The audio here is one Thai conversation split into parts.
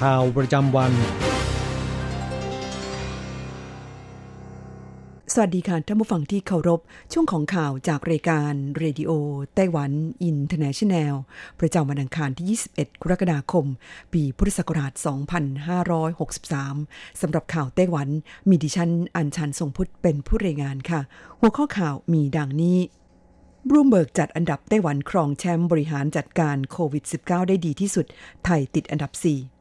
ข่าวประจำวัน สวัสดีค่ะท่านผู้ฟังที่เคารพ ช่วงของข่าวจากรายการ Radio Taiwan International ประจำวันอังคารที่ 21 กรกฎาคม ปีพุทธศักราช 2563 สำหรับข่าวไต้หวัน มีดิฉันอัญชันทรงพุทธเป็นผู้รายงานค่ะ หัวข้อข่าวมีดังนี้บลูมเบิร์กจัดอันดับไต้หวันครองแชมป์บริหารจัดการโควิด -19 ได้ดีที่สุด ไทยติดอันดับ 4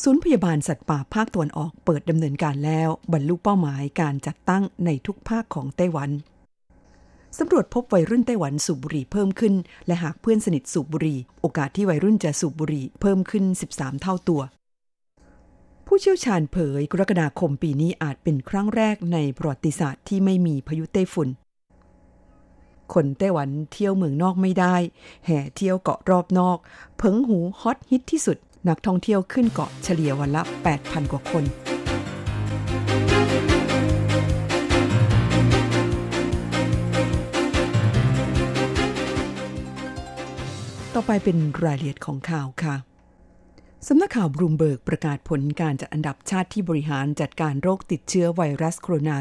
ศูนย์พยาบาลสัตว์ป่าภาคตะวันออกเปิดดำเนินการแล้วบรรลุเป้าหมายการจัดตั้งในทุกภาคของไต้หวันสำรวจพบวัยรุ่นไต้หวันสูบบุหรี่เพิ่มขึ้น และหากเพื่อนสนิทสูบบุหรี่ โอกาสที่วัยรุ่นจะสูบบุหรี่เพิ่มขึ้น 13 เท่าตัว ผู้เชี่ยวชาญเผยกรกฎาคมปีนี้อาจเป็นครั้งแรกในประวัติศาสตร์ที่ไม่มีพายุไต้ฝุ่น คนไต้หวันเที่ยวเมืองนอกไม่ได้ แห่เที่ยวเกาะรอบนอก เพิงหูฮอตฮิตที่สุด นักท่องเที่ยวขึ้นเกาะเฉลี่ยวันละ 8,000 กว่าคน ต่อไปเป็นรายละเอียดของข่าวค่ะสำนักข่าวบรูมเบิร์กประกาศผลการจัดอันดับชาติที่บริหารจัดการโรคติดเชื้อไวรัสโคโรนา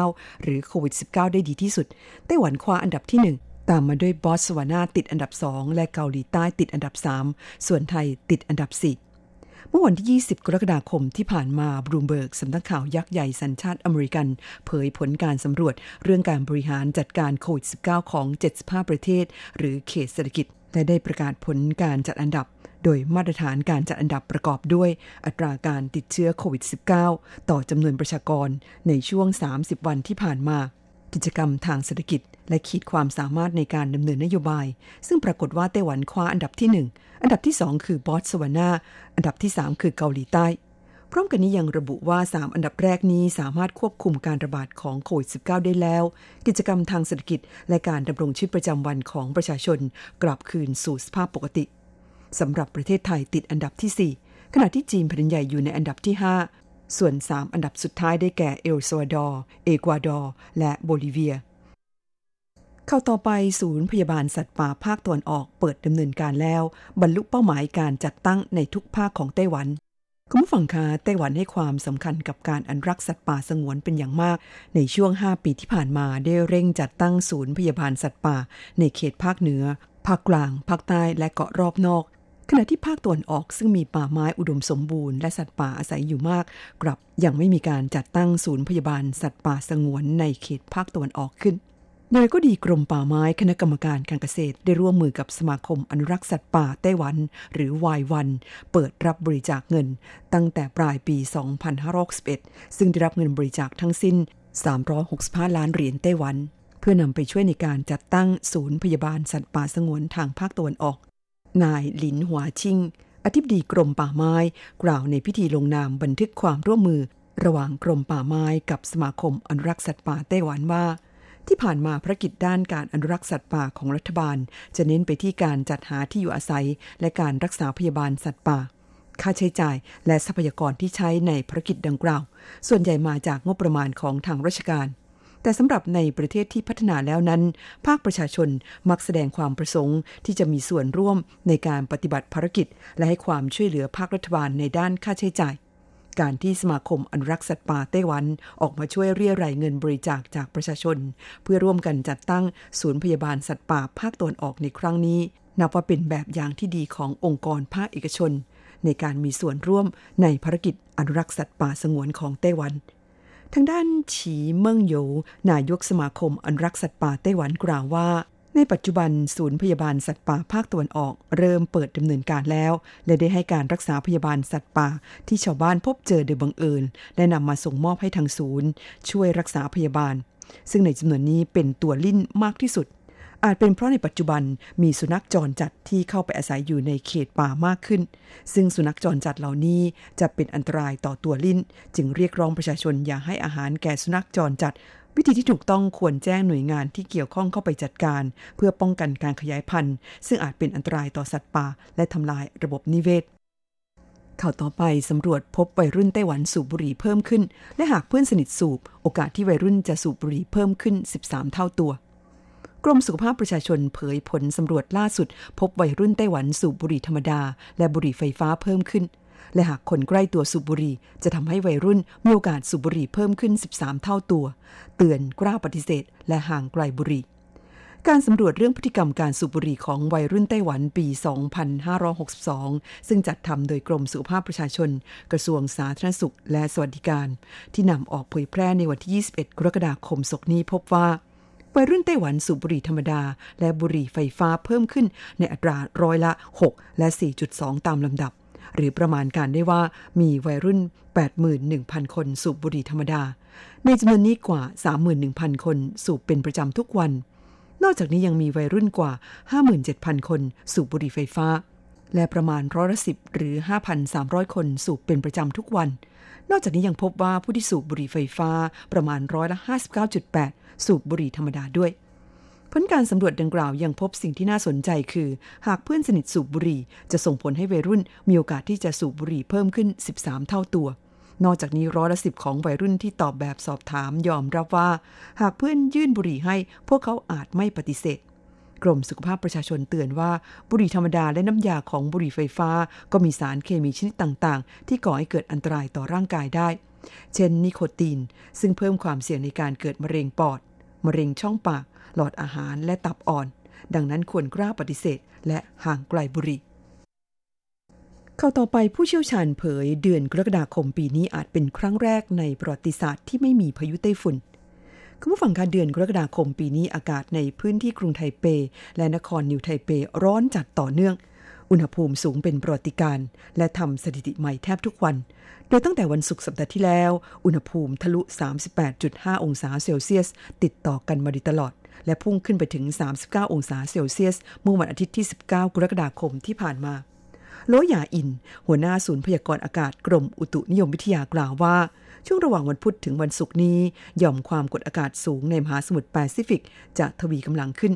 2019 หรือโควิด -19 ได้ดีที่สุด ไต้หวันคว้าอันดับที่ 1 ตามมาด้วยบอตสวานาติดอันดับ 2 และเกาหลีใต้ติดอันดับ 3 ส่วนไทยติดอันดับ 4 เมื่อวันที่ 20 กรกฎาคมที่ผ่านมาบลูมเบิร์กสำนักข่าวยักษ์ใหญ่สัญชาติอเมริกัน เผยผลการสำรวจเรื่องการบริหารจัดการโควิด -19 ของ 75 ประเทศ หรือเขตเศรษฐกิจและได้ประกาศผลการจัดอันดับ โดยมาตรฐานการจัดอันดับประกอบด้วย อัตราการติดเชื้อโควิด -19 ต่อจำนวนประชากรในช่วง 30 วันที่ผ่านมา กิจกรรมทางเศรษฐกิจ และขีดความสามารถในการดำเนินนโยบาย ซึ่งปรากฏว่าไต้หวันคว้าอันดับที่ 1 อันดับที่ 2 คือบอตสวานา อันดับที่ 3 คือเกาหลีใต้ พร้อมกันนี้ยังระบุว่า 3 อันดับแรกนี้สามารถควบคุมการระบาดของโควิด -19 ได้แล้ว กิจกรรมทางเศรษฐกิจ และการดำรงชีวิตประจำวันของประชาชน กลับคืนสู่สภาพปกติสำหรับประเทศไทยติดอันดับที่ 4 ขณะที่จีนแผ่นดินใหญ่อยู่ในอันดับที่ 5 ส่วน 3 อันดับสุดท้ายได้แก่เอลซัลวาดอร์ เอกวาดอร์ และโบลิเวีย ข่าวต่อไปศูนย์พยาบาลสัตว์ป่าภาคตะวันออกเปิดดำเนินการแล้ว บรรลุเป้าหมายการจัดตั้งในทุกภาคของไต้หวันคุณผู้ฟังคะไต้หวันให้ความสำคัญกับการอนุรักษ์สัตว์ป่าสงวนเป็นอย่างมาก ในช่วง 5 ปีที่ผ่านมาได้เร่งจัดตั้งศูนย์พยาบาลสัตว์ป่า ในเขตภาคเหนือ ภาคกลาง ภาคใต้และเกาะรอบนอก ขณะที่ภาคตะวันออกซึ่งมีป่าไม้อุดมสมบูรณ์และสัตว์ป่าอาศัยอยู่มาก กลับยังไม่มีการจัดตั้งศูนย์พยาบาลสัตว์ป่าสงวนในเขตภาคตะวันออกขึ้นโดยก็ดีกรมป่าไม้คณะกรรมการการเกษตร ได้ร่วมมือกับสมาคมอนุรักษ์สัตว์ป่าไต้หวัน หรือวายวัน เปิดรับบริจาคเงิน ตั้งแต่ปลายปี 2561 ซึ่งได้รับเงินบริจาคทั้งสิ้น 365 ล้านเหรียญไต้หวัน เพื่อนำไปช่วยในการจัดตั้งศูนย์พยาบาลสัตว์ป่าสงวนทางภาคตะวันออก นายหลินหัวชิง อธิบดีกรมป่าไม้ กล่าวในพิธีลงนามบันทึกความร่วมมือ ระหว่างกรมป่าไม้กับสมาคมอนุรักษ์สัตว์ป่าไต้หวันว่าที่ผ่านมาภารกิจด้านการอนุรักษ์สัตว์ป่าของรัฐบาล จะเน้นไปที่การจัดหาที่อยู่อาศัย และการรักษาพยาบาลสัตว์ป่า ค่าใช้จ่ายและทรัพยากรที่ใช้ในภารกิจดังกล่าว ส่วนใหญ่มาจากงบประมาณของทางราชการ แต่สำหรับในประเทศที่พัฒนาแล้วนั้น ภาคประชาชนมักแสดงความประสงค์ ที่จะมีส่วนร่วมในการปฏิบัติภารกิจ และให้ความช่วยเหลือภาครัฐบาลในด้านค่าใช้จ่ายการที่สมาคมอนุรักษ์สัตว์ป่าไต้หวัน ออกมาช่วยเรียรายเงินบริจาคจากประชาชน เพื่อร่วมกันจัดตั้งศูนย์พยาบาลสัตว์ป่าภาคตะวันออกในครั้งนี้ นับว่าเป็นแบบอย่างที่ดีขององค์กรภาคเอกชน ในการมีส่วนร่วมในภารกิจอนุรักษ์สัตว์ป่าสงวนของไต้หวัน ทางด้านฉีเมิงโยนายกสมาคมอนุรักษ์สัตว์ป่าไต้หวันกล่าวว่า ในปัจจุบันศูนย์พยาบาลสัตว์ป่าภาคตะวันออก เริ่มเปิดดำเนินการแล้ว และได้ให้การรักษาพยาบาลสัตว์ป่า ที่ชาวบ้านพบเจอโดยบังเอิญและนำมาส่งมอบให้ทางศูนย์ ช่วยรักษาพยาบาล ซึ่งในจำนวนนี้เป็นตัวลิ้นมากที่สุด อาจเป็นเพราะในปัจจุบันมีสุนัขจรจัดที่เข้าไปอาศัยอยู่ในเขตป่ามากขึ้น ซึ่งสุนัขจรจัดเหล่านี้จะเป็นอันตรายต่อตัวลิ้น จึงเรียกร้องประชาชนอย่าให้อาหารแก่สุนัขจรจัด วิธีที่ถูกต้องควรแจ้งหน่วยงานที่เกี่ยวข้องเข้าไปจัดการ เพื่อป้องกันการขยายพันธุ์ ซึ่งอาจเป็นอันตรายต่อสัตว์ป่า และทำลายระบบนิเวศข่าวต่อไปสำรวจพบวัยรุ่นไต้หวันสูบบุหรี่เพิ่มขึ้น และหากเพื่อนสนิทสูบ โอกาสที่วัยรุ่นจะสูบบุหรี่เพิ่มขึ้น 13 เท่าตัว กรมสุขภาพประชาชนเผยผลสำรวจล่าสุด พบวัยรุ่นไต้หวันสูบบุหรี่ธรรมดา และบุหรี่ไฟฟ้าเพิ่มขึ้น และหากคนใกล้ตัวสูบบุหรี่จะทำให้วัยรุ่นมีโอกาสสูบบุหรี่เพิ่มขึ้น 13 เท่าตัว เตือนกล้าปฏิเสธ และห่างไกลบุหรี่การสำรวจเรื่องพฤติกรรมการสูบบุหรี่ของวัยรุ่นไต้หวันปี 2562 ซึ่งจัดทำโดยกรมสุขภาพประชาชน กระทรวงสาธารณสุขและสวัสดิการ ที่นำออกเผยแพร่ในวันที่ 21 กรกฎาคมศกนี้พบว่า วัยรุ่นไต้หวันสูบบุหรี่ธรรมดา และบุหรี่ไฟฟ้าเพิ่มขึ้นในอัตราร้อยละ 6 และ 4.2 ตามลำดับ หรือประมาณการได้ว่ามีวัยรุ่น 81,000 คนสูบบุหรี่ธรรมดา ในจำนวนนี้กว่า 31,000 คนสูบเป็นประจำทุกวัน นอกจากนี้ยังมีวัยรุ่นกว่า 57,000 คนสูบบุหรี่ไฟฟ้า และประมาณร้อยละสิบหรือ 5,300 คนสูบเป็นประจำทุกวัน นอกจากนี้ยังพบว่าผู้ที่สูบบุหรี่ไฟฟ้าประมาณร้อยละ 59.8 สูบบุหรี่ธรรมดาด้วย ผลการสำรวจดังกล่าวยังพบสิ่งที่น่าสนใจคือ หากเพื่อนสนิทสูบบุหรี่จะส่งผลให้วัยรุ่นมีโอกาสที่จะสูบบุหรี่เพิ่มขึ้น 13 เท่าตัวนอกจากนี้ร้อยละสิบของวัยรุ่นที่ตอบแบบสอบถามยอมรับว่า หากเพื่อนยื่นบุหรี่ให้ พวกเขาอาจไม่ปฏิเสธ กรมสุขภาพประชาชนเตือนว่าบุหรี่ธรรมดาและน้ำยาของบุหรี่ไฟฟ้า ก็มีสารเคมีชนิดต่างๆ ที่ก่อให้เกิดอันตรายต่อร่างกายได้ เช่น นิโคติน ซึ่งเพิ่มความเสี่ยงในการเกิดมะเร็งปอด มะเร็งช่องปาก หลอดอาหารและตับอ่อน ดังนั้นควรกล้าปฏิเสธ และห่างไกลบุหรี่เข้าต่อไปผู้เชี่ยวชาญเผยเดือนกรกฎาคมปีนี้อาจเป็นครั้งแรกในประวัติศาสตร์ที่ไม่มีพายุไต้ฝุ่น คุณผู้ฟังคะเดือนกรกฎาคมปีนี้อากาศในพื้นที่กรุงไทเป และนครนิวไทเปร้อนจัดต่อเนื่อง อุณหภูมิสูงเป็นประวัติการ และทำสถิติใหม่แทบทุกวัน โดยตั้งแต่วันศุกร์สัปดาห์ที่แล้ว อุณหภูมิทะลุ 38.5 องศาเซลเซียส ติดต่อกันมาโดยตลอด และพุ่งขึ้นไปถึง 39 องศาเซลเซียส เมื่อวันอาทิตย์ที่ 19 กรกฎาคมที่ผ่านมาโลยาอิน หัวหน้าศูนย์พยากรณ์อากาศกรมอุตุนิยมวิทยากล่าวว่า ช่วงระหว่างวันพุธถึงวันศุกร์นี้หย่อมความกดอากาศสูงในมหาสมุทรแปซิฟิก จะทวีกำลังขึ้น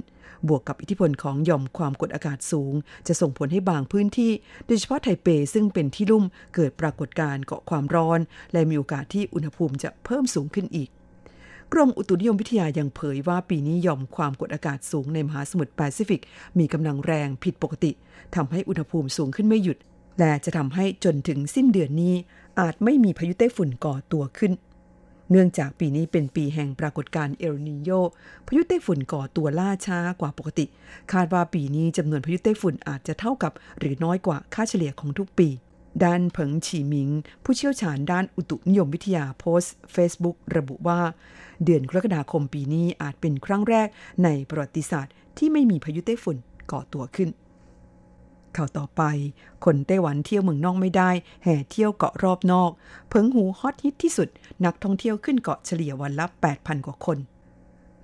บวกกับอิทธิพลของหย่อมความกดอากาศสูง จะส่งผลให้บางพื้นที่ โดยเฉพาะไทเปซึ่งเป็นที่ลุ่มเกิดปรากฏการณ์เกาะความร้อน และมีโอกาสที่อุณหภูมิจะเพิ่มสูงขึ้นอีกกรมอุตุนิยมวิทยายังเผยว่าปีนี้ย่อมความกดอากาศสูงในมหาสมุทรแปซิฟิก มีกำลังแรงผิดปกติทำให้อุณหภูมิสูงขึ้นไม่หยุด และจะทำให้จนถึงสิ้นเดือนนี้ อาจไม่มีพายุไต้ฝุ่นก่อตัวขึ้น เนื่องจากปีนี้เป็นปีแห่งปรากฏการณ์เอลนิโยพายุไต้ฝุ่นก่อตัวล่าช้ากว่าปกติ คาดว่าปีนี้จำนวนพายุไต้ฝุ่นอาจจะเท่ากับ หรือน้อยกว่าค่าเฉลี่ยของทุกปีด้านเผิงฉีหมิง ผู้เชี่ยวชาญด้านอุตุนิยมวิทยาโพสต์ Facebook ระบุว่า เดือนกรกฎาคมปีนี้อาจเป็นครั้งแรกในประวัติศาสตร์ที่ไม่มีพายุไต้ฝุ่นก่อตัวขึ้น ข่าวต่อไป คนไต้หวันเที่ยวเมืองนอกไม่ได้ แห่เที่ยวเกาะรอบนอก เพิงหูฮอตฮิตที่สุด นักท่องเที่ยวขึ้นเกาะเฉลี่ยวันละ 8,000 กว่าคน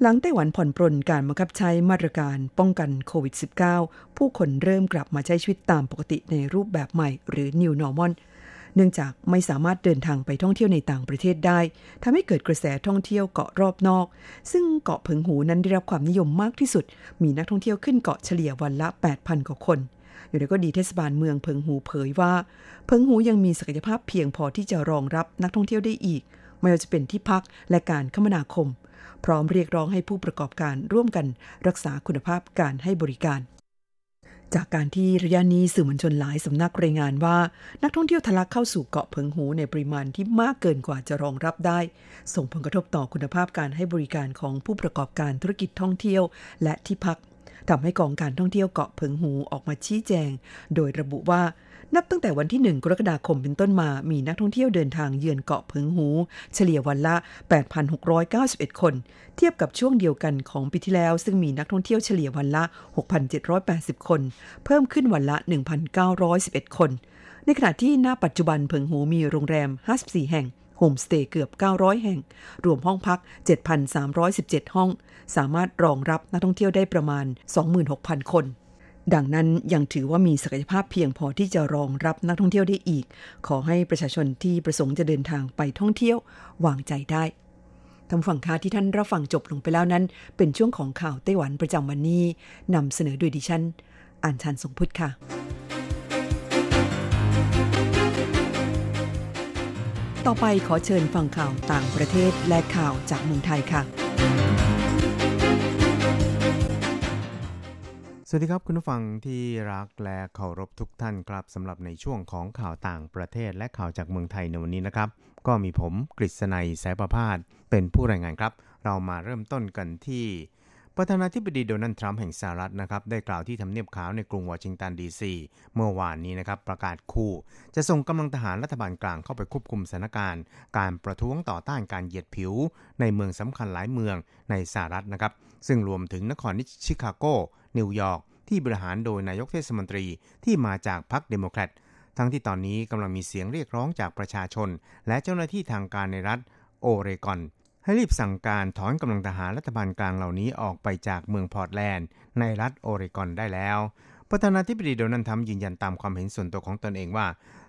หลังไต้หวันผ่อนปรนการบังคับใช้มาตรการป้องกันโควิด -19 ผู้คนเริ่มกลับมาใช้ชีวิตตามปกติในรูปแบบใหม่ หรือ New Normal เนื่องจากไม่สามารถเดินทางไปท่องเที่ยวในต่างประเทศได้ทำให้เกิดกระแสท่องเที่ยวเกาะรอบนอก ซึ่งเกาะเพิงหูนั้นได้รับความนิยมมากที่สุด มีนักท่องเที่ยวขึ้นเกาะเฉลี่ยวันละ 8,000 กว่าคน อยู่ในก็ดีเทศบาลเมืองเพิงหูเผยว่า เพิงหูยังมีศักยภาพเพียงพอที่จะรองรับนักท่องเที่ยวได้อีก ไม่ว่าจะเป็นที่พักและการคมนาคม พร้อมเรียกร้องให้ผู้ประกอบการร่วมกันรักษาคุณภาพการให้บริการจากการที่ระยะนี้สื่อมวลชนหลายสำนักรายงานว่า นักท่องเที่ยวทะลักเข้าสู่เกาะเพิงหูในปริมาณที่มากเกินกว่าจะรองรับได้ ส่งผลกระทบต่อคุณภาพการให้บริการของผู้ประกอบการธุรกิจท่องเที่ยว และที่พัก ทำให้กองการท่องเที่ยวเกาะเพิงหูออกมาชี้แจง โดยระบุว่านับตั้งแต่วันที่ 1 กรกฎาคมเป็นต้นมา มีนักท่องเที่ยวเดินทางเยือนเกาะเพิงหู เฉลี่ยวันละ 8,691 คน เทียบกับช่วงเดียวกันของปีที่แล้ว ซึ่งมีนักท่องเที่ยวเฉลี่ยวันละ 6,780 คน เพิ่มขึ้นวันละ 1,911 คน ในขณะที่หน้าปัจจุบันเพิงหูมีโรงแรม 54 แห่ง โฮมสเตย์เกือบ 900 แห่ง รวมห้องพัก 7,317 ห้อง สามารถรองรับนักท่องเที่ยวได้ประมาณ 26,000 คน ดังนั้นยังถือว่ามีศักยภาพเพียงพอที่จะรองรับนักท่องเที่ยวได้อีก ขอให้ประชาชนที่ประสงค์จะเดินทางไปท่องเที่ยววางใจได้ทำฝั่งค่าที่ท่านรับฟังจบลงไปแล้วนั้น เป็นช่วงของข่าวไต้หวันประจำวันนี้นำเสนอโดยดิฉันอ่านชันสงพุทธค่ะต่อไปขอเชิญฟังข่าวต่างประเทศและข่าวจากเมืองไทยค่ะ สวัสดีครับคุณผู้ฟังที่รักและเคารพทุกท่านครับสำหรับในช่วงของข่าวต่างประเทศและข่าวจากเมืองไทยในวันนี้นะครับ ก็มีผมกฤษณัยสายประพาสเป็นผู้รายงานครับ เรามาเริ่มต้นกันที่ ประธานาธิบดีโดนัลด์ทรัมป์แห่งสหรัฐนะครับ ได้กล่าวที่ทำเนียบขาวในกรุงวอชิงตันดีซีเมื่อวานนี้นะครับ ประกาศขู่ จะส่งกำลังทหารรัฐบาลกลางเข้าไปควบคุมสถานการณ์ การประท้วงต่อต้านการเหยียดผิว ในเมืองสำคัญหลายเมืองในสหรัฐนะครับ ซึ่งรวมถึงนครนิชิคาโก นิวยอร์กที่บริหารโดยนายกเทศมนตรีที่มาจากพรรคเดโมแครตทั้งที่ตอนนี้กำลังมีเสียงเรียกร้องจากประชาชน และเจ้าหน้าที่ทางการในรัฐโอเรกอน ให้รีบสั่งการถอนกำลังทหารรัฐบาลกลางเหล่านี้ออกไปจากเมืองพอร์ตแลนด์ ในรัฐโอเรกอนได้แล้วประธานาธิบดีโดนัลด์ทรัมป์ยืนยันตามความเห็นส่วนตัวของตนเองว่า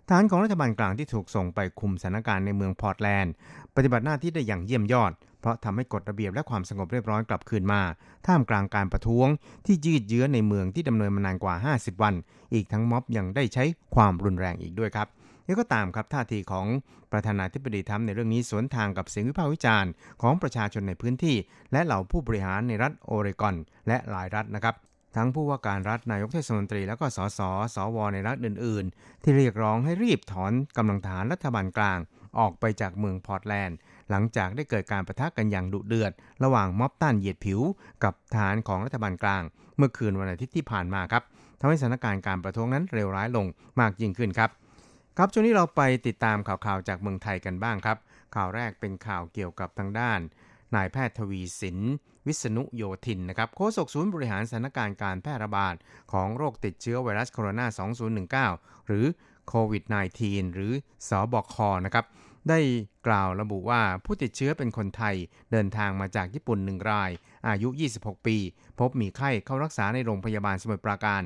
ทหารของรัฐบาลกลางที่ถูกส่งไปคุมสถานการณ์ในเมืองพอร์ตแลนด์ ปฏิบัติหน้าที่ได้อย่างเยี่ยมยอด เพราะทำให้กฎระเบียบและความสงบเรียบร้อยกลับคืนมา ท่ามกลางการประท้วงที่ยืดเยื้อในเมืองที่ดำเนินมานานกว่า 50 วัน อีกทั้งม็อบยังได้ใช้ความรุนแรงอีกด้วยครับนี่ก็ตามครับท่าทีของประธานาธิบดีทรัมป์ในเรื่องนี้สวนทางกับเสียงวิพากษ์วิจารณ์ของประชาชนในพื้นที่ และเหล่าผู้บริหารในรัฐโอเรกอน และหลายรัฐนะครับ ทั้งผู้ว่าการรัฐนายกเทศมนตรีแล้วก็สสสวในรัฐอื่น ๆ ที่เรียกร้องให้รีบถอนกำลังทหารรัฐบาลกลาง ออกไปจากเมืองพอร์ตแลนด์ หลังจากได้เกิดการประทะกันอย่างดุเดือด ระหว่างม็อบต้านเหยียดผิว กับทหารของรัฐบาลกลาง เมื่อคืนวันอาทิตย์ที่ผ่านมาครับทำให้สถานการณ์การประท้วงนั้นเร็วร้ายลงมากยิ่งขึ้นครับ ครับช่วงนี้เราไปติดตามข่าวๆจากเมืองไทยกันบ้างครับ ข่าวแรกเป็นข่าวเกี่ยวกับทางด้าน นายแพทย์ทวีสิน วิษณุโยธินนะครับโฆษกศูนย์บริหารสถานการณ์การแพร่ระบาดของโรคติดเชื้อไวรัสโคโรนา 2019 หรือโควิด -19 หรือสอบคนะครับได้กล่าวระบุว่าผู้ติดเชื้อเป็นคนไทยเดินทางมาจากญี่ปุ่นหนึ่งราย อายุ 26 ปี พบมีไข้เข้ารักษาในโรงพยาบาลสมุทรปราการ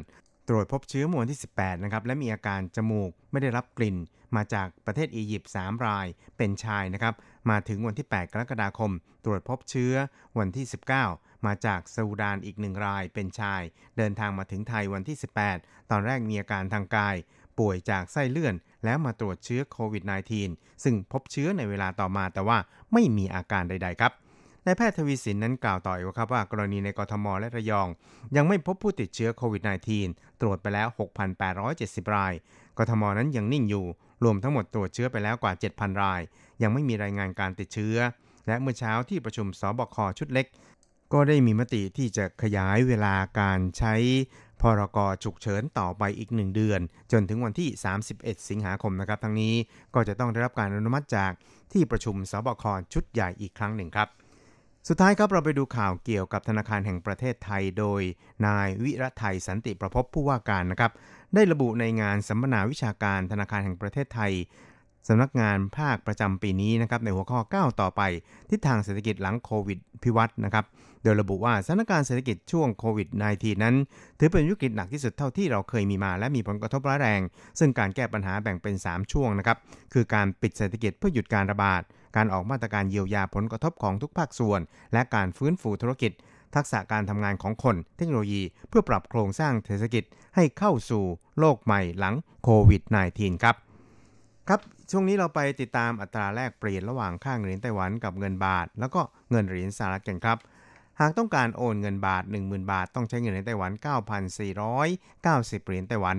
ตรวจพบเชื้อมวันที่ 18 นะครับ และมีอาการจมูกไม่ได้รับกลิ่น มาจากประเทศอียิปต์3รายเป็นชายนะครับ มาถึงวันที่ 8 กรกฎาคม ตรวจพบเชื้อวันที่ 19 มาจากซูดานอีกหนึ่งรายเป็นชาย เดินทางมาถึงไทยวันที่ 18 ตอนแรกมีอาการทางกาย ป่วยจากไส้เลื่อน แล้วมาตรวจเชื้อโควิด -19 ซึ่งพบเชื้อในเวลาต่อมาแต่ว่าไม่มีอาการใด ๆ ครับนายแพทย์ทวีสินนั้นกล่าวต่ออีกว่าครับว่ากรณีในกรทมและระยอง ยังไม่พบผู้ติดเชื้อโควิด -19 ตรวจไปแล้ว 6,870 รายกรทมนั้นยังนิ่งอยู่ รวมทั้งหมดตรวจเชื้อไปแล้วกว่า 7,000 ราย ยังไม่มีรายงานการติดเชื้อ และเมื่อเช้าที่ประชุมสบคชุดเล็ก ก็ได้มีมติที่จะขยายเวลาการใช้พรกฉุกเฉินต่อไปอีก 1 เดือน จนถึงวันที่ 31 สิงหาคมนะครับทั้งนี้ก็จะต้องได้รับการอนุมัติจากที่ประชุมสบคชุดใหญ่อีกครั้งหนึ่งครับสุดท้ายครับเราไปดูข่าวเกี่ยวกับธนาคารแห่งประเทศไทย โดย นายวิรไทยสันติประพบผู้ว่าการนะครับ ได้ระบุในงานสัมมนาวิชาการธนาคารแห่งประเทศไทย สำนักงานภาคประจำปีนี้นะครับในหัวข้อ 9 ต่อไป ทิศทางเศรษฐกิจหลังโควิดพิวัตรนะครับโดยระบุว่าสถานการณ์เศรษฐกิจช่วงโควิด -19 นั้น ถือเป็นวิกฤตหนักที่สุดเท่าที่เราเคยมีมาและมีผลกระทบร้ายแรง ซึ่งการแก้ปัญหาแบ่งเป็น 3 ช่วงนะครับคือการปิดเศรษฐกิจเพื่อหยุดการระบาด การออกมาตรการเยียวยาผลกระทบของทุกภาคส่วน และการฟื้นฟูธุรกิจ ทักษะการทำงานของคนเทคโนโลยี เพื่อปรับโครงสร้างเศรษฐกิจให้เข้าสู่โลกใหม่หลังโควิด -19 ครับครับ ช่วงนี้เราไปติดตามอัตราแลกเปลี่ยนระหว่างค่าเงินเหรียญไต้หวันกับเงินบาท แล้วก็เงินเหรียญสหรัฐกันครับ หากต้องการโอนเงินบาท 10,000 บาท ต้องใช้เงินเหรียญไต้หวัน 9,490 เหรียญไต้หวัน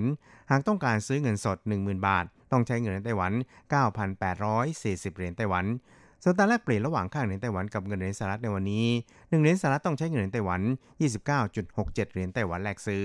หากต้องการซื้อเงินสด 10,000 บาท ต้องใช้เงินเหรียญไต้หวัน 9,840 เหรียญไต้หวันส่วนอัตราแลกเปลี่ยนระหว่างค่าเงินเหรียญไต้หวันกับเงินเหรียญสหรัฐในวันนี้1เหรียญสหรัฐต้องใช้เงินเหรียญไต้หวัน 29.67 เหรียญไต้หวันแลกซื้อ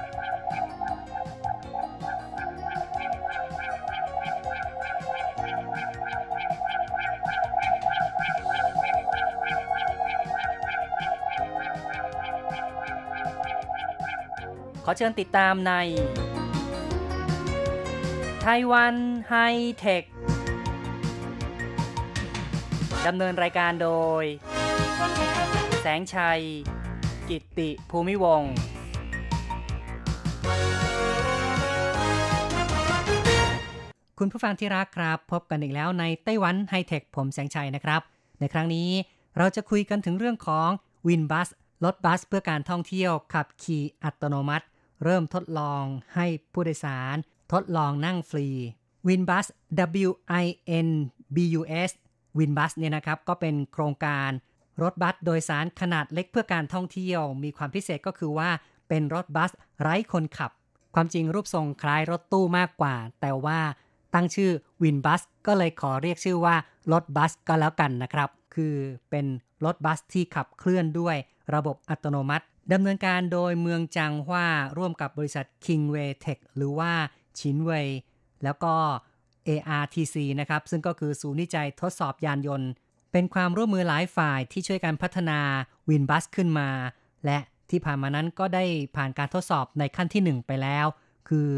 เชิญติดตามในไต้หวันไฮเทค ดำเนินรายการโดย แสงชัย กิตติภูมิวงศ์คุณผู้ฟังที่รักครับ พบกันอีกแล้วในไต้หวันไฮเทค ผมแสงชัยนะครับ ในครั้งนี้เราจะคุยกันถึงเรื่องของWinBus รถบัสเพื่อการท่องเที่ยวขับขี่อัตโนมัติ เริ่มทดลองให้ผู้โดยสาร ทดลองนั่งฟรีวินบัส W I N B U S วินบัสเนี่ยนะครับ ก็เป็นโครงการรถบัสโดยสารขนาดเล็กเพื่อการท่องเที่ยว มีความพิเศษก็คือว่าเป็นรถบัสไร้คนขับ ความจริงรูปทรงคล้ายรถตู้มากกว่า แต่ว่าตั้งชื่อ WinBus ก็เลยขอเรียกชื่อว่ารถบัสก็แล้วกันนะครับ คือเป็นรถบัสที่ขับเคลื่อนด้วยระบบอัตโนมัติ ดำเนินการโดยเมืองจังหว่าร่วมกับบริษัท Kingway Tech หรือว่าชินเวยแล้วก็ ARTC นะครับ ซึ่งก็คือศูนย์วิจัยทดสอบยานยนต์ เป็นความร่วมมือหลายฝ่ายที่ช่วยกันพัฒนาวินบัสขึ้นมา และที่ผ่านมานั้นก็ได้ผ่านการทดสอบในขั้นที่ 1 ไปแล้ว คือ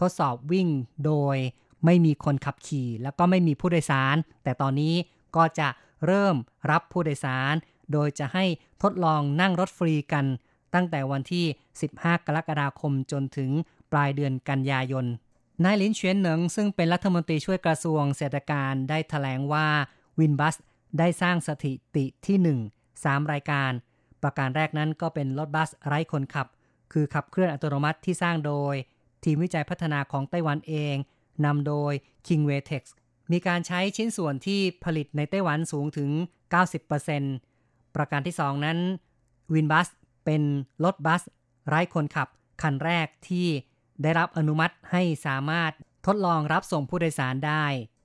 ทดสอบวิ่งโดยไม่มีคนขับขี่ แล้วก็ไม่มีผู้โดยสาร แต่ตอนนี้ก็จะเริ่มรับผู้โดยสาร โดยจะให้ทดลองนั่งรถฟรีกัน ตั้งแต่วันที่ 15 กรกฎาคมจนถึงปลายเดือนกันยายน นายลินเฉียนเหนิงซึ่งเป็นรัฐมนตรีช่วยกระทรวงเศรษฐการได้ถแถลงว่าวินบัสได้สร้างสถิติที่ 1 3 รายการ ประการแรกนั้นก็เป็นรถบัสไร้คนขับ คือขับเคลื่อนอัตโนมัติที่สร้างโดย ทีมวิจัยพัฒนาของไต้หวันเองนำโดย Kingway Tech มีการใช้ชิ้นส่วนที่ผลิตในไต้หวันสูงถึง 90%ประการที่ 2 นั้นวินบัส เป็นรถบัส ไร้คนขับ คันแรกที่ได้รับอนุมัติให้สามารถทดลองรับส่งผู้โดยสารได้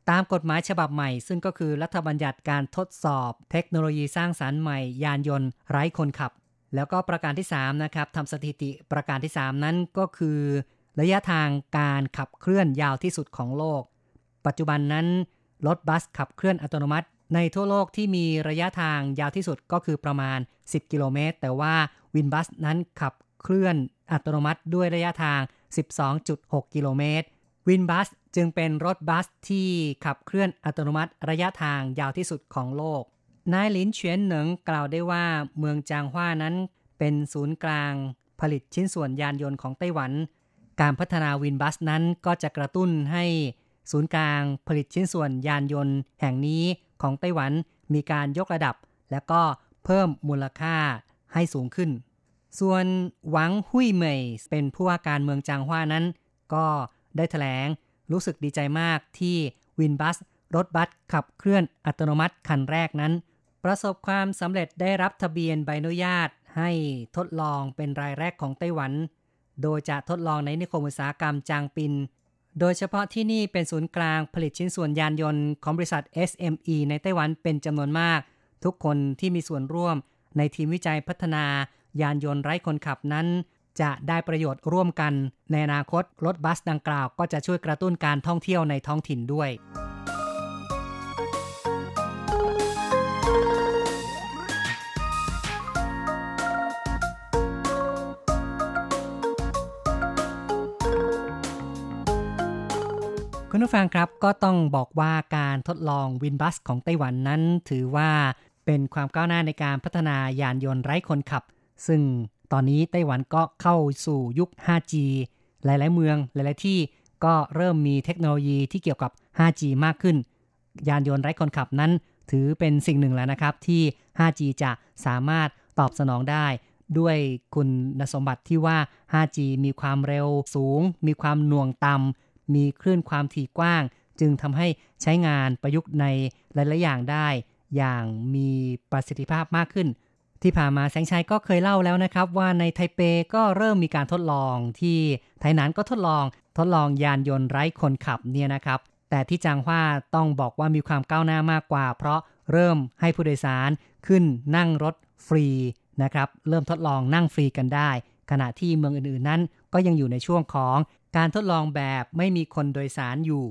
ตามกฎหมายฉบับใหม่ ซึ่งก็คือรัฐบัญญัติการทดสอบ เทคโนโลยีสร้างสารรค์ใหม่ ยานยนต์ไร้คนขับ แล้วก็ประการที่ 3 นะครับทำสถิติประการที่ 3 นั้นก็คือ ระยะทางการขับเคลื่อนยาวที่สุดของโลก ปัจจุบันนั้นรถบัสขับเคลื่อนอัตโนมัติ ในทั่วโลกที่มีระยะทางยาวที่สุดก็คือประมาณ 10 กิโลเมตร แต่ว่าวินบัสนั้นขับเคลื่อนอัตโนมัติด้วยระยะทาง 12.6 กิโลเมตร วินบัสจึงเป็นรถบัสที่ขับเคลื่อนอัตโนมัติระยะทางยาวที่สุดของโลก นายหลินเฉียนเหนิงกล่าวได้ว่าเมืองจางฮวานั้นเป็นศูนย์กลางผลิตชิ้นส่วนยานยนต์ของไต้หวัน การพัฒนาวินบัสนั้นก็จะกระตุ้นให้ศูนย์กลางผลิตชิ้นส่วนยานยนต์แห่งนี้ ของไต้หวันมีการยกระดับ และก็เพิ่มมูลค่าให้สูงขึ้น ส่วนหวังหุยเหมยเป็นผู้ว่าการเมืองจางฮวานั้น ก็ได้ถแถลงรู้สึกดีใจมากที่วินบัสรถบัสขับเคลื่อนอัตโนมัติคันแรกนั้น ประสบความสำเร็จได้รับทะเบียนใบอนุญาตให้ทดลองเป็นรายแรกของไต้หวัน โดยจะทดลองในนิคมอุตสาหกรรมจางปิน โดยเฉพาะที่นี่เป็นศูนย์กลางผลิตชิ้นส่วนยานยนต์ของบริษัท SME ในไต้หวันเป็นจำนวนมาก ทุกคนที่มีส่วนร่วมในทีมวิจัยพัฒนายานยนต์ไร้คนขับนั้น จะได้ประโยชน์ร่วมกัน ในอนาคตรถบัสดังกล่าวก็จะช่วยกระตุ้นการท่องเที่ยวในท้องถิ่นด้วย คุณผู้ฟังครับก็ต้องบอกว่าการทดลองวินบัสของไต้หวันนั้น ถือว่าเป็นความก้าวหน้าในการพัฒนายานยนต์ไร้คนขับ ซึ่งตอนนี้ไต้หวันก็เข้าสู่ยุค 5G หลาย ๆ เมืองหลาย ๆ ที่ก็เริ่มมีเทคโนโลยีที่เกี่ยวกับ 5G มากขึ้น ยานยนต์ไร้คนขับนั้น ถือเป็นสิ่งหนึ่งแล้วนะครับ ที่ 5G จะสามารถตอบสนองได้ ด้วยคุณสมบัติที่ว่า 5G มีความเร็วสูง มีความหน่วงต่ำ มีคลื่นความถี่กว้าง จึงทำให้ใช้งานประยุกต์ในหลายๆอย่างได้ อย่างมีประสิทธิภาพมากขึ้น ที่ผ่านมาแสงชัยก็เคยเล่าแล้วนะครับ ว่าในไทเปก็เริ่มมีการทดลองที่ไทยนั้นก็ทดลองทดลองยานยนต์ไร้คนขับเนี่ยนะครับแต่ที่จางว่าต้องบอกว่ามีความก้าวหน้ามากกว่า เพราะเริ่มให้ผู้โดยสารขึ้นนั่งรถฟรีนะครับ เริ่มทดลองนั่งฟรีกันได้ ขณะที่เมืองอื่นๆนั้น ก็ยังอยู่ในช่วงของการทดลองแบบไม่มีคนโดยสารอยู่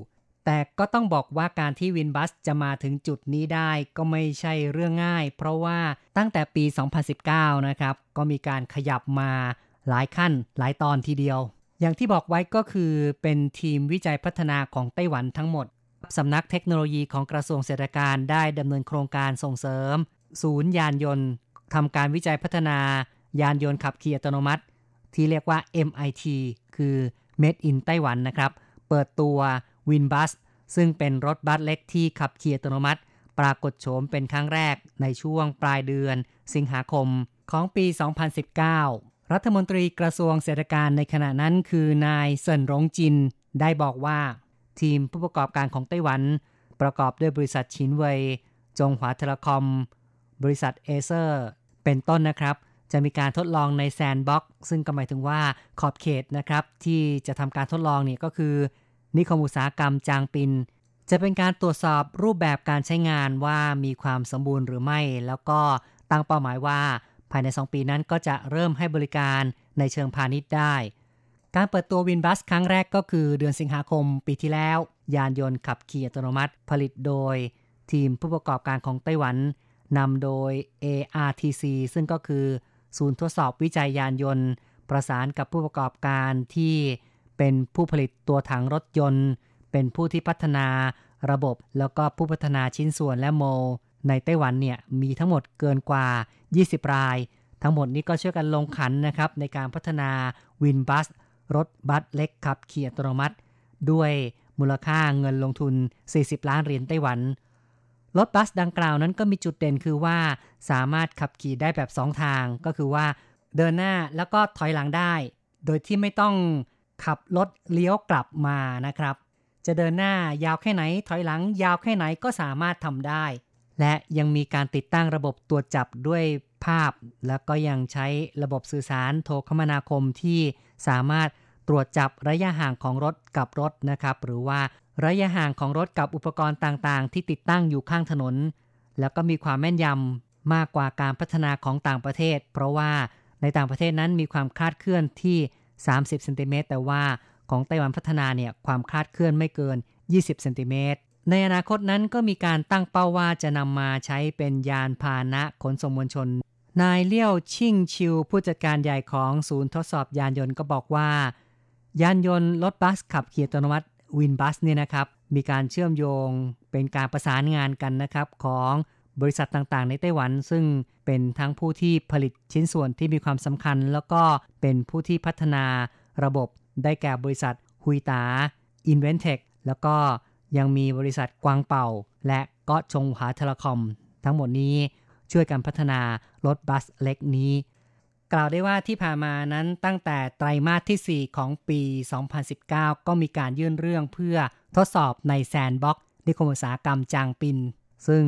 แต่ก็ต้องบอกว่าการที่วินบัสจะมาถึงจุดนี้ได้ก็ไม่ใช่เรื่องง่าย เพราะว่าตั้งแต่ปี 2019 นะครับ ก็มีการขยับมาหลายขั้นหลายตอนทีเดียว อย่างที่บอกไว้ก็คือเป็นทีมวิจัยพัฒนาของไต้หวันทั้งหมดสำนักเทคโนโลยีของกระทรวงเศรษฐการได้ดำเนินโครงการส่งเสริม ศูนย์ยานยนต์ทำการวิจัยพัฒนา ยานยนต์ขับขี่อัตโนมัติ ที่เรียกว่า MIT คือ Made in ไต้หวันนะครับ เปิดตัว WinBus ซึ่งเป็นรถบัสเล็กที่ขับขี่อัตโนมัติ ปรากฏโฉมเป็นครั้งแรกในช่วงปลายเดือน สิงหาคมของปี 2019 รัฐมนตรีกระทรวงเศรษฐการในขณะนั้นคือนายเซินรงจิน ได้บอกว่า ทีมผู้ประกอบการของไต้หวัน ประกอบด้วยบริษัทชินเวย จงหวาเทเลคอม บริษัทเอเซอร์ เป็นต้นนะครับ จะมีการทดลองใน sandbox ซึ่งก็หมายถึงว่าขอบเขตนะครับ ที่จะทำการทดลองเนี่ยก็คือ นิคมอุตสาหกรรมจางปิน จะเป็นการตรวจสอบรูปแบบการใช้งานว่ามีความสมบูรณ์หรือไม่ แล้วก็ตั้งเป้าหมายว่า ภายใน 2 ปีนั้นก็จะเริ่มให้บริการในเชิงพาณิชย์ได้ การเปิดตัว WinBus ครั้งแรกก็คือเดือนสิงหาคมปีที่แล้ว ยานยนต์ขับขี่อัตโนมัติ ผลิตโดย ทีมผู้ประกอบการของไต้หวันนำโดย ARTC ซึ่งก็คือ ศูนย์ทดสอบวิจัยยานยนต์ ประสานกับผู้ประกอบการที่เป็นผู้ผลิตตัวถังรถยนต์ เป็นผู้ที่พัฒนาระบบ แล้วก็ผู้พัฒนาชิ้นส่วนและโม ในไต้หวันเนี่ยมีทั้งหมดเกินกว่า 20 ราย ทั้งหมดนี้ก็ช่วยกันลงขันนะครับ ในการพัฒนาวินบัสรถบัสเล็กขับขี่อัตโนมัติ ด้วยมูลค่าเงินลงทุน 40 ล้านเหรียญไต้หวัน รถบัสดังกล่าวนั้นก็มีจุดเด่นคือว่าสามารถขับขี่ได้แบบ 2 ทาง ก็คือว่าเดินหน้าแล้วก็ถอยหลังได้ โดยที่ไม่ต้องขับรถเลี้ยวกลับมานะครับ จะเดินหน้ายาวแค่ไหน ถอยหลังยาวแค่ไหนก็สามารถทำได้ และยังมีการติดตั้งระบบตรวจจับด้วยภาพ แล้วก็ยังใช้ระบบสื่อสารโทรคมนาคมที่สามารถตรวจจับระยะห่างของรถกับรถนะครับ หรือว่า ระยะห่างของรถกับอุปกรณ์ต่างๆ ที่ติดตั้งอยู่ข้างถนน แล้วก็มีความแม่นยำมากกว่าการพัฒนาของต่างประเทศ เพราะว่าในต่างประเทศนั้นมีความคลาดเคลื่อนที่ 30เซนติเมตรแต่ว่าของไต้หวันพัฒนาเนี่ยความคลาดเคลื่อนไม่เกิน 20เซนติเมตรในอนาคตนั้นก็มีการตั้งเป้าว่าจะนำมาใช้เป็นยานพาหนะขนส่งมวลชน นายเลี่ยวชิ่งชิว ผู้จัดการใหญ่ของศูนย์ทดสอบยานยนต์ก็บอกว่า ยานยนต์รถบัสขับขี่อัตโนมัติ วินบัสเนี่ยนะครับมีการเชื่อมโยงเป็นการประสานงานกันนะครับของบริษัทต่างๆ ในไต้หวัน ซึ่งเป็นทั้งผู้ที่ผลิตชิ้นส่วนที่มีความสำคัญ แล้วก็เป็นผู้ที่พัฒนาระบบได้แก่บริษัทฮุยตาอินเวนเทคแล้วก็ยังมีบริษัทกวางเป่า และก็จงหวาเทเลคอม ทั้งหมดนี้ช่วยกันพัฒนารถบัสเล็กนี้ กล่าวได้ว่าที่ผ่านมานั้นตั้งแต่ไตรมาสที่ 4 ของปี 2019 ก็มีการยื่นเรื่องเพื่อทดสอบใน sandbox นิคมอุตสาหกรรมจางปิน ซึ่ง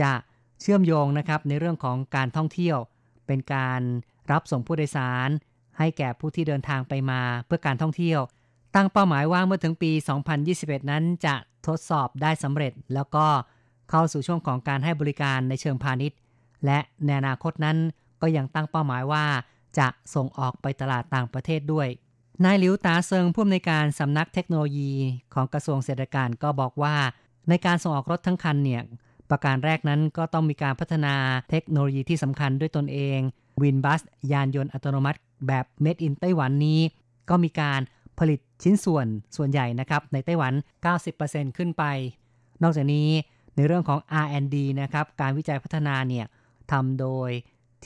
จะเชื่อมโยงนะครับในเรื่องของการท่องเที่ยว เป็นการรับส่งผู้โดยสาร ให้แก่ผู้ที่เดินทางไปมาเพื่อการท่องเที่ยว ตั้งเป้าหมายว่าเมื่อถึงปี 2021 นั้นจะทดสอบได้สำเร็จ แล้วก็เข้าสู่ช่วงของการให้บริการในเชิงพาณิชย์ และในอนาคตนั้น ก็ยังตั้งเป้าหมายว่า จะส่งออกไปตลาดต่างประเทศด้วย นายหลิวตาเซิงผู้อำนวยการสำนักเทคโนโลยีของกระทรวงเศรษฐการก็บอกว่า ในการส่งออกรถทั้งคันเนี่ยประการแรกนั้นก็ต้องมีการพัฒนาเทคโนโลยีที่สำคัญด้วยตนเองวินบัสยานยนต์อัตโนมัติ แบบ Made in ไต้หวันนี้ ก็มีการผลิตชิ้นส่วนส่วนใหญ่นะครับในไต้หวัน 90%ขึ้นไป นอกจากนี้ในเรื่องของ R&D นะครับ การวิจัยพัฒนาเนี่ยทำโดย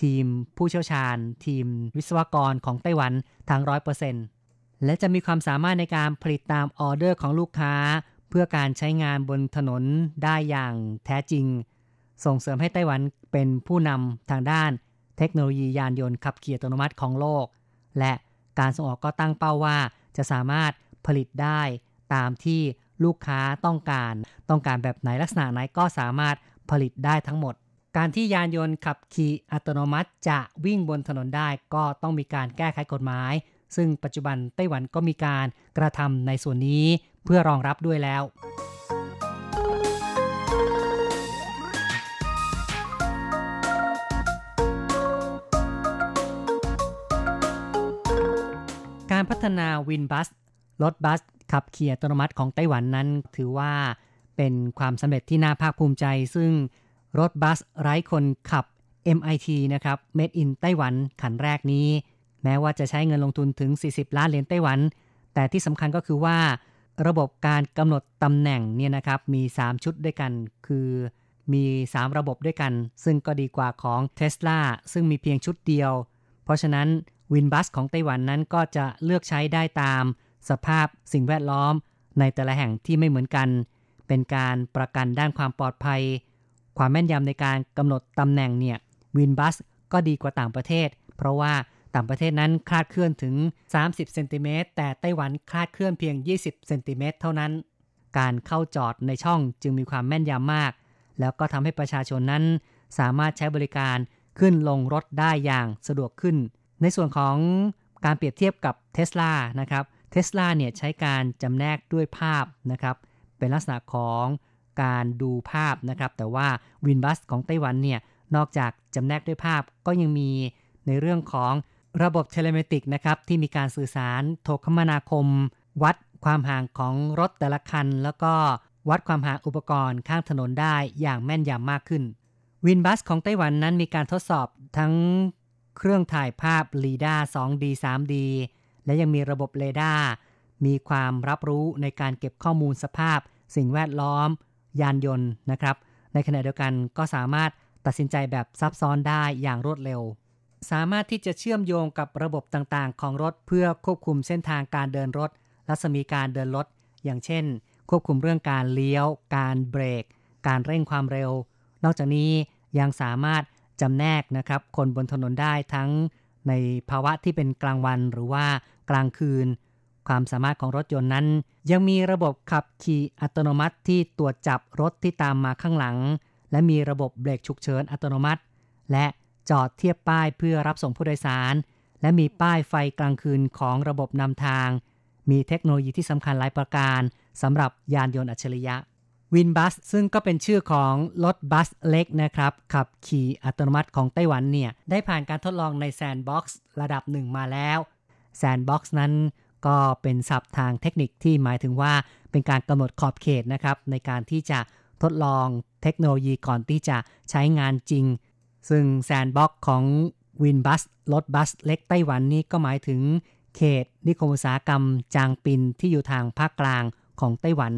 ทีมผู้เชี่ยวชาญ ทีมวิศวกรของไต้หวันทั้งร้อยเปอร์เซ็นต์และจะมีความสามารถในการผลิตตามออเดอร์ของลูกค้า เพื่อการใช้งานบนถนนได้อย่างแท้จริง ส่งเสริมให้ไต้หวันเป็นผู้นำทางด้าน เทคโนโลยียานยนต์ขับขี่อัตโนมัติของโลก และการส่งออกก็ตั้งเป้าว่าจะสามารถผลิตได้ตามที่ลูกค้าต้องการ ต้องการแบบไหนลักษณะไหนก็สามารถผลิตได้ทั้งหมด การที่ยานยนต์ขับขี่อัตโนมัติจะวิ่งบนถนนได้ก็ต้องมีการแก้ไขกฎหมาย ซึ่งปัจจุบันไต้หวันก็มีการกระทำในส่วนนี้เพื่อรองรับด้วยแล้วการพัฒนาวินบัสรถบัส ขับขี่อัตโนมัติของไต้หวันนั้น ถือว่าเป็นความสำเร็จที่น่าภาคภูมิใจ ซึ่ง รถบัสไร้คนขับ MIT นะครับ Made in ไต้หวันขันแรกนี้ แม้ว่าจะใช้เงินลงทุนถึง 40 ล้านเหรียญไต้หวัน แต่ที่สำคัญก็คือว่า ระบบการกำหนดตำแหน่งเนี่ยนะครับมี 3 ชุดด้วยกัน คือมี 3 ระบบด้วยกัน ซึ่งก็ดีกว่าของ Tesla ซึ่งมีเพียงชุดเดียว เพราะฉะนั้นวินบัสของไต้หวันนั้นก็จะเลือกใช้ได้ตาม สภาพสิ่งแวดล้อม ในแต่ละแห่งที่ไม่เหมือนกัน เป็นการประกันด้านความปลอดภัย ความแม่นยำในการกำหนดตำแหน่งเนี่ยวินบัสก็ดีกว่าต่างประเทศ เพราะว่าต่างประเทศนั้นคลาดเคลื่อนถึง 30เซนติเมตรแต่ไต้หวันคลาดเคลื่อนเพียง 20เซนติเมตรเท่านั้น การเข้าจอดในช่องจึงมีความแม่นยำมาก แล้วก็ทำให้ประชาชนนั้น สามารถใช้บริการขึ้นลงรถได้อย่างสะดวกขึ้น ในส่วนของการเปรียบเทียบกับเท s l a นะครับเท s l a เนี่ยใช้การจำแนกด้วยภาพนะครับ เป็นลักษณะของ การดูภาพนะครับ แต่ว่าวินบัสของไต้หวันเนี่ยนอกจากจำแนกด้วยภาพก็ยังมีในเรื่องของระบบเทเลเมติกนะครับที่มีการสื่อสารโทรคมนาคม วัดความห่างของรถแต่ละคัน แล้วก็วัดความห่างอุปกรณ์ข้างถนนได้อย่างแม่นยำมากขึ้น WinBus ของไต้หวันนั้นมีการทดสอบทั้งเครื่องถ่ายภาพ LIDAR 2D 3D และยังมีระบบเรดาร์มีความรับรู้ในการเก็บข้อมูลสภาพ สิ่งแวดล้อม ยานยนต์นะครับ ในขณะเดียวกันก็สามารถตัดสินใจแบบซับซ้อนได้อย่างรวดเร็ว สามารถที่จะเชื่อมโยงกับระบบต่างๆ ของรถเพื่อควบคุมเส้นทางการเดินรถ รัศมีการเดินรถ อย่างเช่น ควบคุมเรื่องการเลี้ยว การเบรก การเร่งความเร็ว นอกจากนี้ยังสามารถจำแนกนะครับ คนบนถนนได้ทั้งในภาวะที่เป็นกลางวันหรือว่ากลางคืน ความสามารถของรถยนต์นั้น ยังมีระบบขับขี่อัตโนมัติที่ตรวจจับรถที่ตามมาข้างหลัง และมีระบบเบรกฉุกเฉินอัตโนมัติ และจอดเทียบป้ายเพื่อรับส่งผู้โดยสาร และมีป้ายไฟกลางคืนของระบบนำทาง มีเทคโนโลยีที่สำคัญหลายประการสำหรับยานยนต์อัจฉริยะ WinBus ซึ่งก็เป็นชื่อของรถบัสเล็กนะครับ ขับขี่อัตโนมัติของไต้หวันเนี่ย ได้ผ่านการทดลองใน sandbox ระดับหนึ่งมาแล้ว sandbox นั้น ก็เป็นศัพท์ทางเทคนิคที่หมายถึงว่าเป็นการกำหนดขอบเขตนะครับในการที่จะทดลองเทคโนโลยีก่อนที่จะใช้งานจริง ซึ่งแซนบ็อกของวินบัสรถบัสเล็กไต้หวันนี้ก็หมายถึงเขตนิคมอุตสาหกรรมจางปินที่อยู่ทางภาคกลางของไต้หวัน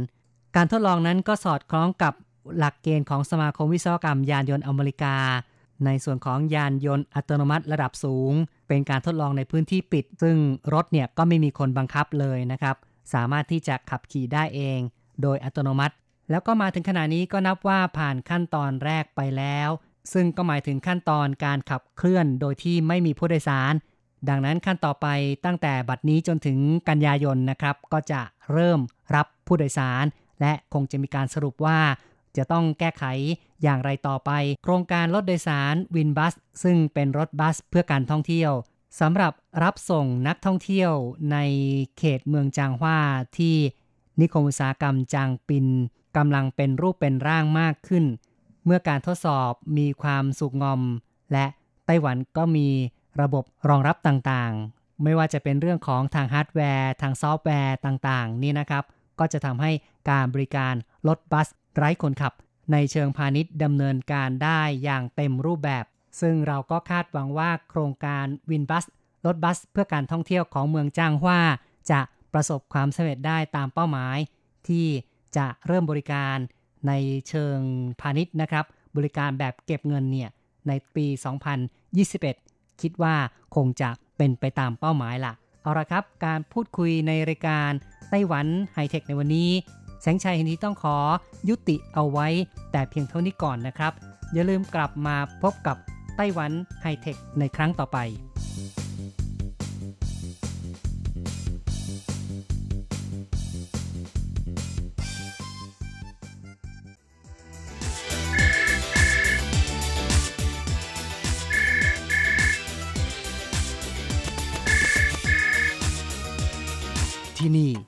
การทดลองนั้นก็สอดคล้องกับหลักเกณฑ์ของสมาคมวิศวกรรมยานยนต์อเมริกา ในส่วนของยานยนต์อัตโนมัติระดับสูง เป็นการทดลองในพื้นที่ปิด ซึ่งรถเนี่ยก็ไม่มีคนบังคับเลยนะครับ สามารถที่จะขับขี่ได้เอง โดยอัตโนมัติ แล้วก็มาถึงขณะนี้ก็นับว่าผ่านขั้นตอนแรกไปแล้ว ซึ่งก็หมายถึงขั้นตอนการขับเคลื่อนโดยที่ไม่มีผู้โดยสาร ดังนั้นขั้นต่อไปตั้งแต่บัดนี้จนถึงกันยายนนะครับ ก็จะเริ่มรับผู้โดยสาร และคงจะมีการสรุปว่า จะต้องแก้ไขอย่างไรต่อไป โครงการรถโดยสารวินบัส ซึ่งเป็นรถบัสเพื่อการท่องเที่ยวสำหรับรับส่งนักท่องเที่ยวในเขตเมืองจางฮวาที่นิคมอุตสาหกรรมจางปินกำลังเป็นรูปเป็นร่างมากขึ้น เมื่อการทดสอบมีความสุกงอม และไต้หวันก็มีระบบรองรับต่างๆ ไม่ว่าจะเป็นเรื่องของทางฮาร์ดแวร์ ทางซอฟต์แวร์ต่างๆ นี่นะครับ ก็จะทำให้การบริการรถบัส ไร้คนขับ ในเชิงพาณิชย์ดำเนินการได้อย่างเต็มรูปแบบ ซึ่งเราก็คาดหวังว่าโครงการ WinBusรถบัสเพื่อการท่องเที่ยวของเมืองจ้างฮวาจะประสบความสำเร็จได้ตามเป้าหมาย ที่จะเริ่มบริการในเชิงพาณิชย์นะครับ บริการแบบเก็บเงินเนี่ยในปี 2021 คิดว่าคงจะเป็นไปตามเป้าหมายล่ะ เอาละครับ การพูดคุยในรายการไต้หวันไฮเทคในวันนี้ แสงชัยนี้ต้องขอยุติเอาไว้ แต่เพียงเท่านี้ก่อนนะครับ อย่าลืมกลับมาพบกับไต้หวันไฮเทคในครั้งต่อไปที่นี่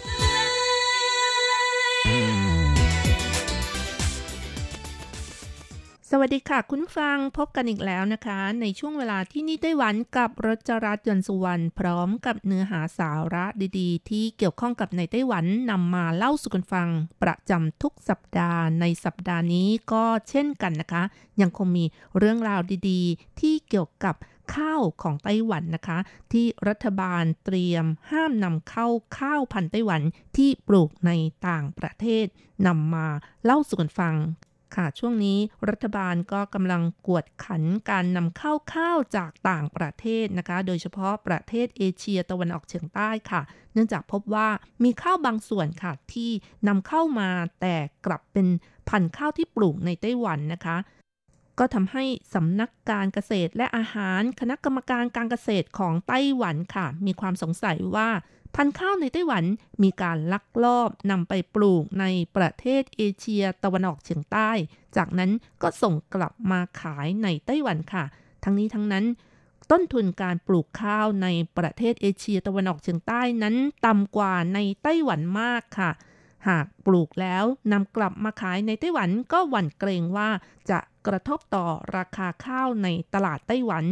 สวัสดีค่ะ คุณฟังพบกันอีกแล้วนะคะ ในช่วงเวลาที่นี่ไต้หวันกับรจรัสยนต์สุวรรณพร้อมกับเนื้อหาสาระดีๆ ที่เกี่ยวข้องกับในไต้หวันนำมาเล่าสู่กันฟัง ประจำทุกสัปดาห์ในสัปดาห์นี้ก็เช่นกันนะคะ ยังคงมีเรื่องราวดีๆ ที่เกี่ยวกับข้าวของไต้หวันนะคะ ที่รัฐบาลเตรียมห้ามนำเข้าข้าวพันธุ์ไต้หวันที่ปลูกในต่างประเทศนำมาเล่าสู่กันฟัง ค่ะช่วงนี้รัฐบาลก็กำลังกวดขันการนำเข้าข้าวจากต่างประเทศนะคะ โดยเฉพาะประเทศเอเชียตะวันออกเฉียงใต้ค่ะ เนื่องจากพบว่ามีข้าวบางส่วนค่ะที่นำเข้ามาแต่กลับเป็นพันธุ์ข้าวที่ปลูกในไต้หวันนะคะ ก็ทำให้สำนักการเกษตรและอาหารคณะกรรมการการเกษตรของไต้หวันค่ะ มีความสงสัยว่า พันธุ์ข้าวในไต้หวันมีการลักลอบนำไปปลูกในประเทศเอเชียตะวันออกเฉียงใต้ จากนั้นก็ส่งกลับมาขายในไต้หวันค่ะ ทั้งนี้ทั้งนั้น ต้นทุนการปลูกข้าวในประเทศเอเชียตะวันออกเฉียงใต้นั้นต่ำกว่าในไต้หวันมากค่ะ หากปลูกแล้วนำกลับมาขายในไต้หวันก็หวั่นเกรงว่าจะกระทบต่อราคาข้าวในตลาดไต้หวัน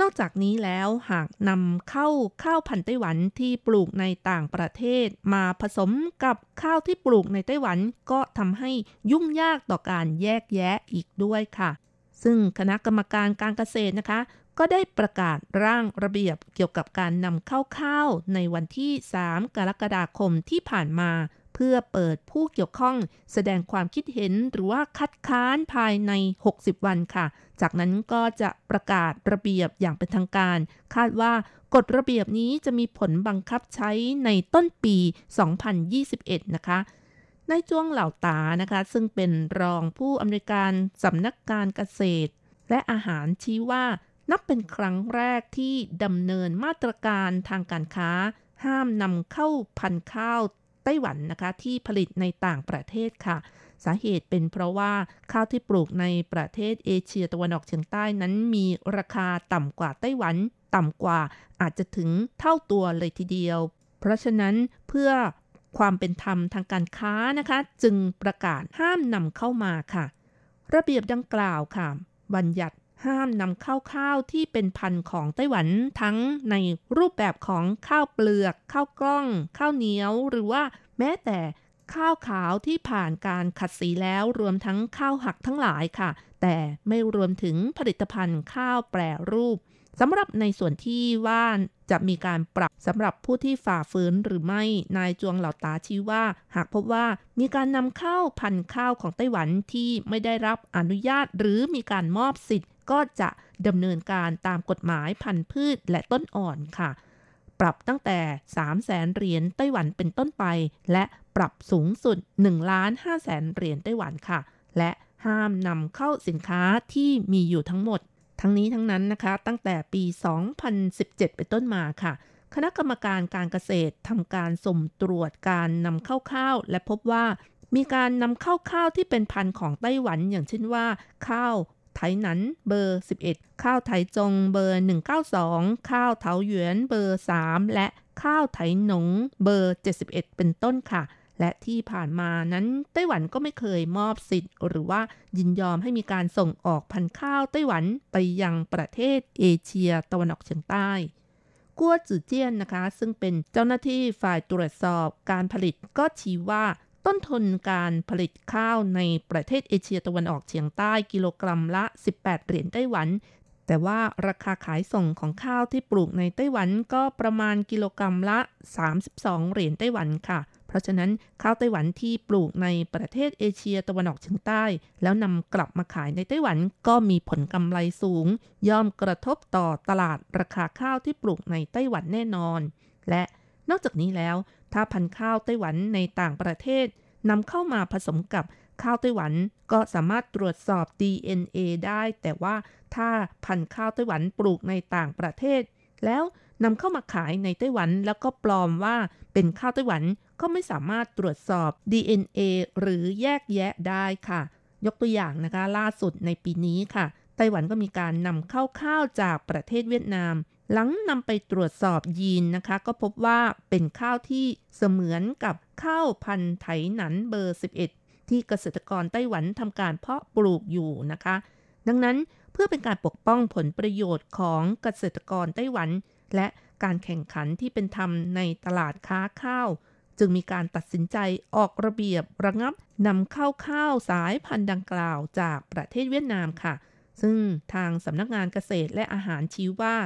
นอกจากนี้แล้วหากนำเข้าข้าวพันธุ์ไต้หวันที่ปลูกในต่างประเทศ มาผสมกับข้าวที่ปลูกในไต้หวันก็ทำให้ยุ่งยากต่อการแยกแยะอีกด้วยค่ะ ซึ่งคณะกรรมการการเกษตรนะคะ ก็ได้ประกาศร่างระเบียบเกี่ยวกับการนำเข้าข้าวในวันที่ 3 กรกฎาคมที่ผ่านมา พื่อเปิดผู้เกี่ยวข้องแสดงความคิดเห็นหรือว่าคัดค้านภายใน 60 วันค่ะ จากนั้นก็จะประกาศระเบียบอย่างเป็นทางการ คาดว่ากฎระเบียบนี้จะมีผลบังคับใช้ในต้นปี 2021 นะคะนายจวงเหล่าตานะคะ ซึ่งเป็นรองผู้อำนวยการสำนักการเกษตร และอาหารชี้ว่านับเป็นครั้งแรกที่ดำเนินมาตรการทางการค้า ห้ามนำเข้าพันธุ์ข้าว ไต้หวันนะคะที่ผลิตในต่างประเทศค่ะ สาเหตุเป็นเพราะว่าข้าวที่ปลูกในประเทศเอเชียตะวันออกเฉียงใต้นั้นมีราคาต่ำกว่าไต้หวัน ต่ำกว่าอาจจะถึงเท่าตัวเลยทีเดียว เพราะฉะนั้นเพื่อความเป็นธรรมทางการค้านะคะ จึงประกาศห้ามนำเข้ามาค่ะ ระเบียบดังกล่าวค่ะ บัญญัติ ห้ามนำข้าวข้าวที่เป็นพันธุ์ของไต้หวันทั้งในรูปแบบของข้าวเปลือก ข้าวกล้อง ข้าวเหนียว หรือว่าแม้แต่ข้าวขาวที่ผ่านการขัดสีแล้วรวมทั้งข้าวหักทั้งหลายค่ะ แต่ไม่รวมถึงผลิตภัณฑ์ข้าวแปรรูปสำหรับในส่วนที่ว่าจะมีการปรับสำหรับผู้ที่ฝ่าฝืนหรือไม่นายจวงเหล่าตาชี้ว่า หากพบว่ามีการนำเข้าพันธุ์ข้าวของไต้หวันที่ไม่ได้รับอนุญาต หรือมีการมอบสิทธิ์ ก็จะดำเนินการตามกฎหมายพันธุ์พืชและต้นอ่อนค่ะ ปรับตั้งแต่ 3 0 0แสนเหรียญไต้หวันเป็นต้นไป และปรับสูงสุด1ล้าน5แสนเหรียญไต้หวันค่ะ และห้ามนำเข้าสินค้าที่มีอยู่ทั้งหมด ทั้งนี้ทั้งนั้นนะคะ ตั้งแต่ปี 2017 เป็นต้นมาค่ะ คณะกรรมการการเกษตรทำการสุ่มตรวจการนำเข้าข้าว และพบว่ามีการนำเข้าข้าวที่เป็นพันธุ์ของไต้หวันอย่างเช่นว่า ข้าว ไถหนันเบอร์ 11 ข้าวไถจงเบอร์ 192 ข้าวเถาหยวนเบอร์ 3 และข้าวไถหนงเบอร์ 71 เป็นต้นค่ะ และที่ผ่านมานั้นไต้หวันก็ไม่เคยมอบสิทธิ์ หรือว่ายินยอมให้มีการส่งออกพันธุ์ข้าวไต้หวันไปยังประเทศเอเชียตะวันออกเฉียงใต้กัวจือเจี้ยนนะคะ ซึ่งเป็นเจ้าหน้าที่ฝ่ายตรวจสอบการผลิตก็ชี้ว่า ต้นทุนการผลิตข้าวในประเทศเอเชียตะวันออกเฉียงใต้กิโลกรัมละ 18 เหรียญไต้หวัน แต่ว่าราคาขายส่งของข้าวที่ปลูกในไต้หวันก็ประมาณกิโลกรัมละ 32 เหรียญไต้หวันค่ะ เพราะฉะนั้นข้าวไต้หวันที่ปลูกในประเทศเอเชียตะวันออกเฉียงใต้ แล้วนำกลับมาขายในไต้หวันก็มีผลกำไรสูง ย่อมกระทบต่อตลาดราคาข้าวที่ปลูกในไต้หวันแน่นอน และนอกจากนี้แล้ว ถ้าพันธุ์ข้าวไต้หวันในต่างประเทศนำเข้ามาผสมกับข้าวไต้หวันก็สามารถตรวจสอบ DNA ได้ แต่ว่าถ้าพันธุ์ข้าวไต้หวันปลูกในต่างประเทศ แล้วนำเข้ามาขายในไต้หวันแล้วก็ปลอมว่าเป็นข้าวไต้หวันก็ไม่สามารถตรวจสอบ DNA หรือแยกแยะได้ค่ะ ยกตัวอย่างนะคะ ล่าสุดในปีนี้ค่ะ ไต้หวันก็มีการนำเข้าข้าวจากประเทศเวียดนาม หลังนำไปตรวจสอบยีนนะคะ ก็พบว่าเป็นข้าวที่เสมือนกับข้าวพันธุ์ไถหนันเบอร์ 11 ที่เกษตรกรไต้หวันทำการเพาะปลูกอยู่นะคะ ดังนั้นเพื่อเป็นการปกป้องผลประโยชน์ของเกษตรกรไต้หวัน และการแข่งขันที่เป็นธรรมในตลาดค้าข้าว จึงมีการตัดสินใจออกระเบียบระงับนำเข้าข้าวสายพันธุ์ดังกล่าวจากประเทศเวียดนามค่ะ ซึ่งทางสำนักงานเกษตรและอาหารชี้ว่า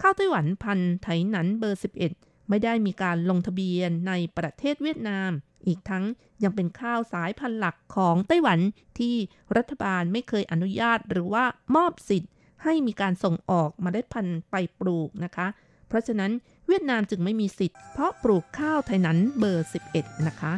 ข้าวไต้หวันพันธุ์ไถหนันเบอร์ 11 ไม่ได้มีการลงทะเบียนในประเทศเวียดนาม อีกทั้งยังเป็นข้าวสายพันธุ์หลักของไต้หวันที่รัฐบาลไม่เคยอนุญาตหรือว่ามอบสิทธิ์ ให้มีการส่งออกมาได้พันธุ์ไปปลูกนะคะ เพราะฉะนั้นเวียดนามจึงไม่มีสิทธิ์เพราะปลูกข้าวไทยนั้นเบอร์ 11 นะคะ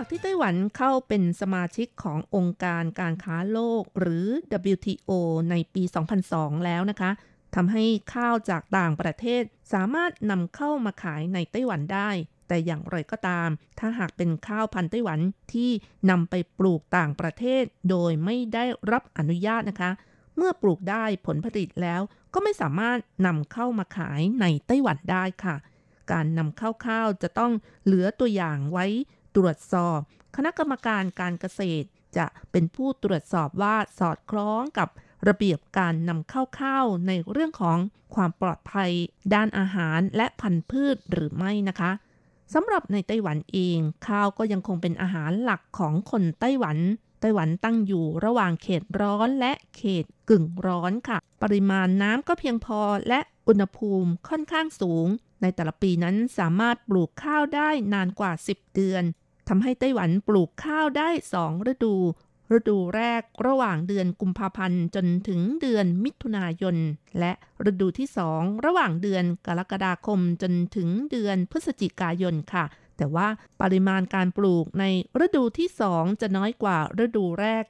จากที่ไต้หวันเข้าเป็นสมาชิกขององค์การการค้าโลกหรือ WTO ในปี 2002 แล้วนะคะทำให้ข้าวจากต่างประเทศสามารถนำเข้ามาขายในไต้หวันได้ แต่อย่างไรก็ตาม ถ้าหากเป็นข้าวพันธุ์ไต้หวันที่นำไปปลูกต่างประเทศ โดยไม่ได้รับอนุญาตนะคะ เมื่อปลูกได้ผลผลิตแล้วก็ไม่สามารถนำเข้ามาขายในไต้หวันได้ค่ะ การนำเข้าข้าวจะต้องเหลือตัวอย่างไว้ ตรวจสอบ คณะกรรมการการเกษตร จะเป็นผู้ตรวจสอบว่าสอดคล้องกับระเบียบการนำเข้าข้าวในเรื่องของความปลอดภัย ด้านอาหารและพันธุ์พืชหรือไม่นะคะสำหรับในไต้หวันเอง ข้าวก็ยังคงเป็นอาหารหลักของคนไต้หวัน ไต้หวันตั้งอยู่ระหว่างเขตร้อนและเขตกึ่งร้อนค่ะ ปริมาณน้ำก็เพียงพอและอุณหภูมิค่อนข้างสูง ในแต่ละปีนั้นสามารถปลูกข้าวได้นานกว่า 10 เดือนทำให้ไต้หวันปลูกข้าวได้ 2 ฤดู ฤดูแรกระหว่างเดือนกุมภาพันธ์จนถึงเดือนมิถุนายน และฤดูที่2ระหว่างเดือนกรกฎาคมจนถึงเดือนพฤศจิกายนค่ะ แต่ว่าปริมาณการปลูกในฤดูที่2จะน้อยกว่าฤดูแรก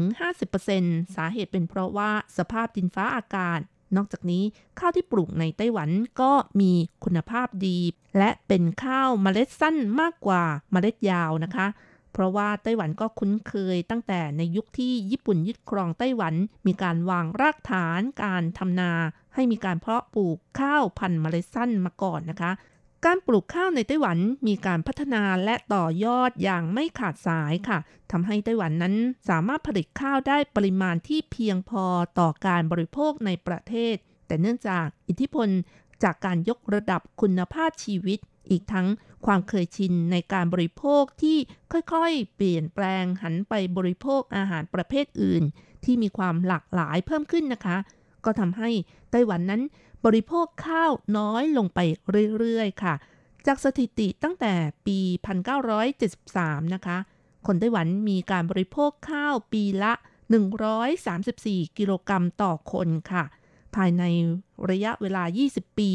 20-50%สาเหตุเป็นเพราะว่าสภาพดินฟ้าอากาศ นอกจากนี้ข้าวที่ปลูกในไต้หวันก็มีคุณภาพดี และเป็นข้าวเมล็ดสั้นมากกว่าเมล็ดยาวนะคะ เพราะว่าไต้หวันก็คุ้นเคยตั้งแต่ในยุคที่ญี่ปุ่นยึดครองไต้หวัน มีการวางรากฐานการทำนา ให้มีการเพาะปลูกข้าวพันธุ์เมล็ดสั้นมาก่อนนะคะ การปลูกข้าวในไต้หวันมีการพัฒนาและต่อยอดอย่างไม่ขาดสายค่ะทำให้ไต้หวันนั้นสามารถผลิตข้าวได้ปริมาณที่เพียงพอต่อการบริโภคในประเทศ แต่เนื่องจากอิทธิพลจากการยกระดับคุณภาพชีวิต อีกทั้งความเคยชินในการบริโภคที่ค่อยๆ เปลี่ยนแปลงหันไปบริโภคอาหารประเภทอื่น ที่มีความหลากหลายเพิ่มขึ้นนะคะ ก็ทำให้ไต้หวันนั้น บริโภคข้าวน้อยลงไปเรื่อยๆ ค่ะ จากสถิติตั้งแต่ปี 1973 นะคะ คนไต้หวันมีการบริโภคข้าวปีละ 134 กิโลกรัมต่อคนค่ะ ภายในระยะเวลา 20 ปี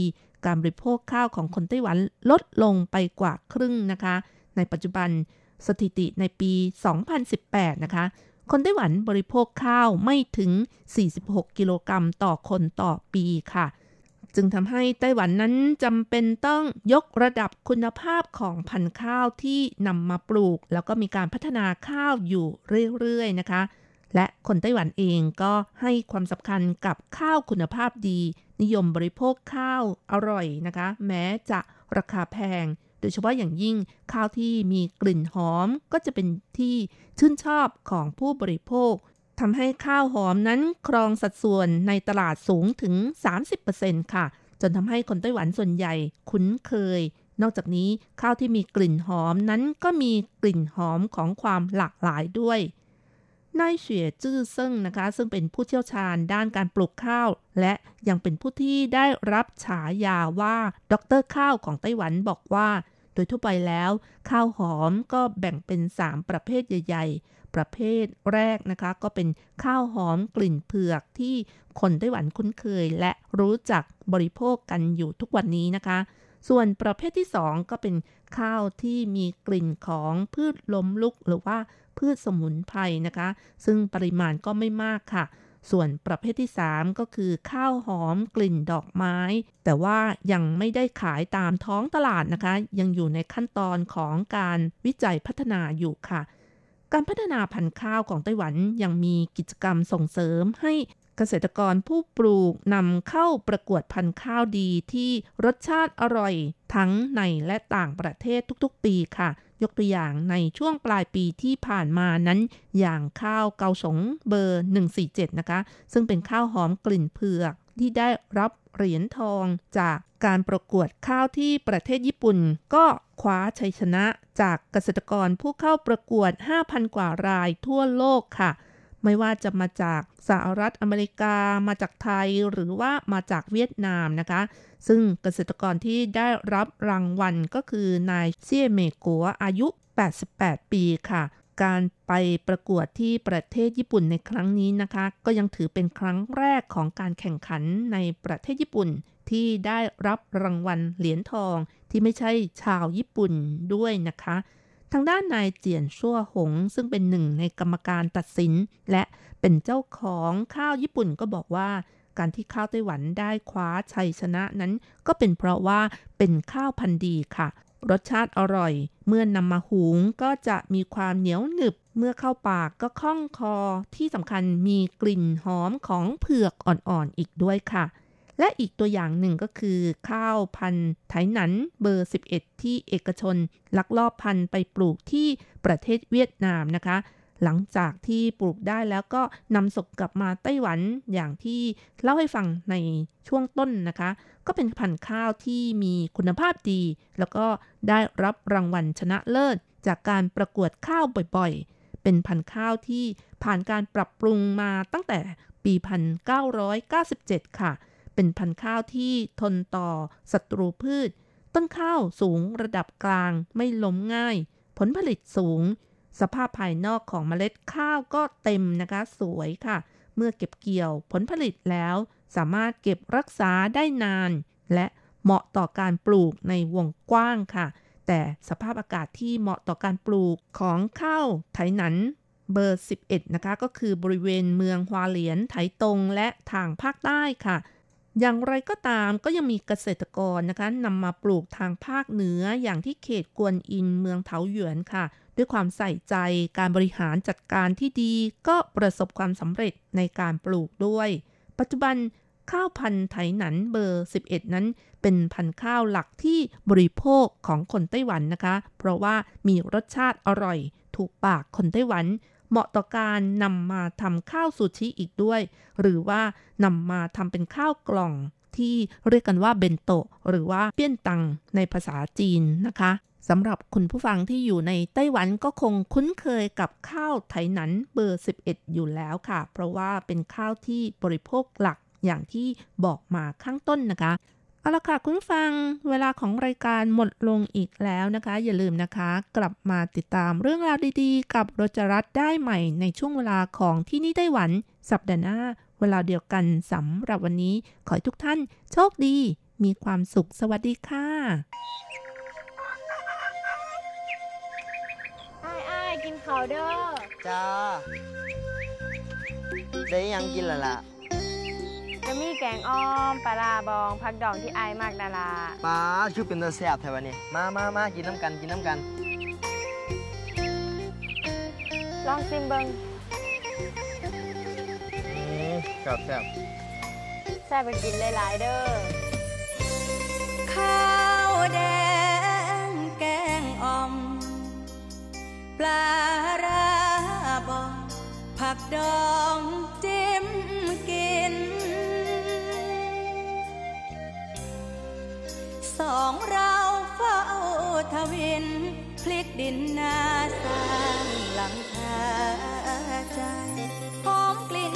การบริโภคข้าวของคนไต้หวันลดลงไปกว่าครึ่งนะคะ ในปัจจุบันสถิติในปี 2018 นะคะ คนไต้หวันบริโภคข้าวไม่ถึง 46 กิโลกรัมต่อคนต่อปีค่ะ จึงทำให้ไต้หวันนั้นจำเป็นต้องยกระดับคุณภาพของพันธุ์ข้าวที่นำมาปลูก แล้วก็มีการพัฒนาข้าวอยู่เรื่อยๆนะคะ และคนไต้หวันเองก็ให้ความสำคัญกับข้าวคุณภาพดี นิยมบริโภคข้าวอร่อยนะคะ แม้จะราคาแพง โดยเฉพาะอย่างยิ่งข้าวที่มีกลิ่นหอมก็จะเป็นที่ชื่นชอบของผู้บริโภค ทำให้ข้าวหอมนั้นครองสัดส่วนในตลาดสูงถึง 30%ค่ะ จนทำให้คนไต้หวันส่วนใหญ่คุ้นเคย นอกจากนี้ข้าวที่มีกลิ่นหอมนั้นก็มีกลิ่นหอมของความหลากหลายด้วยนายเฉียจื้อเซิ่งนะคะ ซึ่งเป็นผู้เชี่ยวชาญด้านการปลูกข้าว และยังเป็นผู้ที่ได้รับฉายาว่าด็อกเตอร์ข้าวของไต้หวันบอกว่า โดยทั่วไปแล้ว ข้าวหอมก็แบ่งเป็น 3 ประเภทใหญ่ๆ ประเภทแรกนะคะ ก็เป็นข้าวหอมกลิ่นเผือกที่คนไต้หวันคุ้นเคย และรู้จักบริโภคกันอยู่ทุกวันนี้นะคะ ส่วนประเภทที่ 2 ก็เป็นข้าวที่มีกลิ่นของพืชล้มลุกหรือว่าพืชสมุนไพรนะคะ ซึ่งปริมาณก็ไม่มากค่ะ ส่วนประเภทที่ 3 ก็คือข้าวหอมกลิ่นดอกไม้ แต่ว่ายังไม่ได้ขายตามท้องตลาดนะคะ ยังอยู่ในขั้นตอนของการวิจัยพัฒนาอยู่ค่ะ การพัฒนาพันธุ์ข้าวของไต้หวันยังมีกิจกรรมส่งเสริมให้เกษตรกรผู้ปลูกนำเข้าประกวดพันธุ์ข้าวดีที่รสชาติอร่อยทั้งในและต่างประเทศทุกๆ ปีค่ะ ยกตัวอย่างในช่วงปลายปีที่ผ่านมานั้น อย่างข้าวเกาสงเบอร์ 147 นะคะ ซึ่งเป็นข้าวหอมกลิ่นเผือก ที่ได้รับเหรียญทองจากการประกวดข้าวที่ประเทศญี่ปุ่น ก็คว้าชัยชนะจากเกษตรกรผู้เข้าประกวด 5,000 กว่ารายทั่วโลกค่ะ ไม่ว่าจะมาจากสหรัฐอเมริกามาจากไทยหรือว่ามาจากเวียดนามนะคะ ซึ่งเกษตรกรที่ได้รับรางวัลก็คือนายเซี่ยเมกัวอายุ 88 ปีค่ะ การไปประกวดที่ประเทศญี่ปุ่นในครั้งนี้นะคะ ก็ยังถือเป็นครั้งแรกของการแข่งขันในประเทศญี่ปุ่นที่ได้รับรางวัลเหรียญทองที่ไม่ใช่ชาวญี่ปุ่นด้วยนะคะ ทางด้านนายเจียนชั่วหง ซึ่งเป็นหนึ่งในกรรมการตัดสิน และเป็นเจ้าของข้าวญี่ปุ่นก็บอกว่า การที่ข้าวไต้หวันได้คว้าชัยชนะนั้น ก็เป็นเพราะว่าเป็นข้าวพันธุ์ดีค่ะ รสชาติอร่อย เมื่อนนำมาหุงก็จะมีความเหนียวหนึบ เมื่อเข้าปากก็คล่องคอ ที่สำคัญมีกลิ่นหอมของเผือกอ่อนๆอีกด้วยค่ะ และอีกตัวอย่างหนึ่งก็คือ ข้าวพันธุ์ไถหนันเบอร์ 11 ที่เอกชน ลักลอบพันธุ์ไปปลูกที่ประเทศเวียดนามนะคะ หลังจากที่ปลูกได้แล้วก็นำส่งกลับมาไต้หวันอย่างที่เล่าให้ฟังในช่วงต้นนะคะ ก็เป็นพันธุ์ข้าวที่มีคุณภาพดี แล้วก็ได้รับรางวัลชนะเลิศ จากการประกวดข้าวบ่อยๆ เป็นพันธุ์ข้าวที่ผ่านการปรับปรุงมาตั้งแต่ปี 1997 ค่ะ เป็นพันธุ์ข้าวที่ทนต่อศัตรูพืช ต้นข้าวสูงระดับกลางไม่ล้มง่าย ผลผลิตสูง สภาพภายนอกของเมล็ดข้าวก็เต็มนะคะสวยค่ะ เมื่อเก็บเกี่ยวผลผลิตแล้ว สามารถเก็บรักษาได้นาน และเหมาะต่อการปลูกในวงกว้างค่ะ แต่สภาพอากาศที่เหมาะต่อการปลูกของข้าวไถหนันเบอร์ 11 นะคะ ก็คือบริเวณเมืองฮวาเหลียนไถตงและทางภาคใต้ค่ะ อย่างไรก็ตามก็ยังมีเกษตรกรนะคะนำมาปลูกทางภาคเหนืออย่างที่เขตกวนอินเมืองเถาหยวนค่ะ ด้วยความใส่ใจการบริหารจัดการที่ดีก็ประสบความสำเร็จในการปลูกด้วย ปัจจุบันข้าวพันธุ์ไถหนันเบอร์ 11 นั้น เป็นพันธุ์ข้าวหลักที่บริโภคของคนไต้หวันนะคะ เพราะว่ามีรสชาติอร่อย ถูกปากคนไต้หวัน เหมาะต่อการนำมาทำข้าวซูชิอีกด้วย หรือว่านำมาทำเป็นข้าวกล่องที่เรียกกันว่าเบนโตะหรือว่าเปี้ยนตังในภาษาจีนนะคะ สำหรับคุณผู้ฟังที่อยู่ในไต้หวันก็คงคุ้นเคยกับข้าวไถหนันเบอร์ 11 อยู่แล้วค่ะ เพราะว่าเป็นข้าวที่บริโภคหลักอย่างที่บอกมาข้างต้นนะคะ เอาละค่ะคุณฟัง เวลาของรายการหมดลงอีกแล้วนะคะ อย่าลืมนะคะ กลับมาติดตามเรื่องราวดีๆ กับโรจรัสได้ใหม่ในช่วงเวลาของที่นี่ไต้หวัน สัปดาห์หน้า เวลาเดียวกันสำหรับวันนี้ ขอให้ทุกท่าน โชคดี มีความสุขสวัสดีค่ะ กินข้าวเด้อจ้าได้หยังกินและล่ะจะมีแกงอ้อมปลาร้าบองผักดองที่ไอ้ายมากดาราปลาชื่อเป็นตาแซ่บแถวนี้มามามากินน้ำกันกินน้ำกัน ลองซิมเบิงอืมครับแซ่บแซ่บไปกินหลายๆเด้อข้าวแดง ปลาร้าบองผักดองจิ้มกิน สองเราเฝ้าทวิน พลิกดินนาสร้างหลังคาใจหอมกลิ่น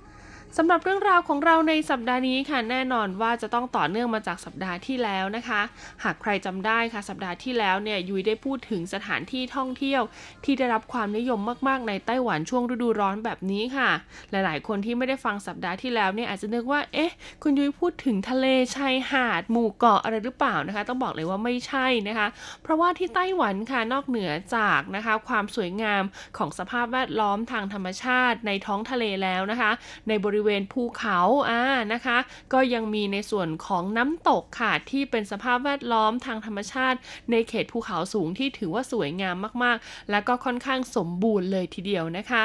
สำหรับเรื่องราวของเราในสัปดาห์นี้ค่ะแน่นอนว่าจะต้องต่อเนื่องมาจากสัปดาห์ที่แล้วนะคะ หากใครจำได้ค่ะสัปดาห์ที่แล้วเนี่ยยุ้ยได้พูดถึงสถานที่ท่องเที่ยว ที่ได้รับความนิยมมากๆ ในไต้หวันช่วงฤดูร้อนแบบนี้ค่ะ หลายๆ คนที่ไม่ได้ฟังสัปดาห์ที่แล้วเนี่ยอาจจะนึกว่าเอ๊ะคุณยุ้ยพูดถึงทะเลชายหาด หมู่เกาะอะไรหรือเปล่านะคะ ต้องบอกเลยว่าไม่ใช่นะคะ เพราะว่าที่ไต้หวันค่ะนอกเหนือจากนะคะความสวยงามของสภาพแวดล้อมทางธรรมชาติในท้องทะเลแล้วนะคะ ในบริเวณภูเขาอ่านะคะ ก็ยังมีในส่วนของน้ำตกค่ะที่เป็นสภาพแวดล้อมทางธรรมชาติ ในเขตภูเขาสูงที่ถือว่าสวยงามมากๆ และก็ค่อนข้างสมบูรณ์เลยทีเดียวนะคะ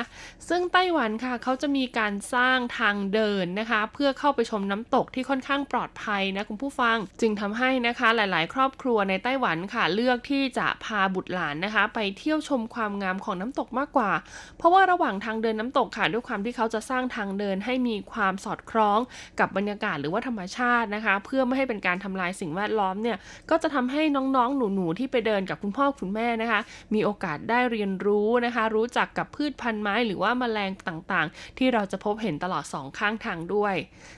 ซึ่งไต้หวันค่ะเขาจะมีการสร้างทางเดินนะคะ เพื่อเข้าไปชมน้ำตกที่ค่อนข้างปลอดภัยนะคุณผู้ฟัง จึงทำให้นะคะหลาย ๆ ครอบครัวในไต้หวันค่ะเลือกที่จะพาบุตรหลานนะคะ ไปเที่ยวชมความงามของน้ำตกมากกว่า เพราะว่าระหว่างทางเดินน้ำตกค่ะด้วยความที่เขาจะสร้างทางเดินให้มีความสอดคล้องกับบรรยากาศหรือว่าธรรมชาตินะคะ เพื่อไม่ให้เป็นการทำลายสิ่งแวดล้อมเนี่ยก็จะทำให้น้องๆ หนูๆที่ไปเดินกับคุณพ่อคุณแม่นะคะ มีโอกาสได้เรียนรู้นะคะ รู้จักกับพืชพันธุ์ไม้หรือว่าแมลงต่างๆ ที่เราจะพบเห็นตลอดสองข้างทางด้วย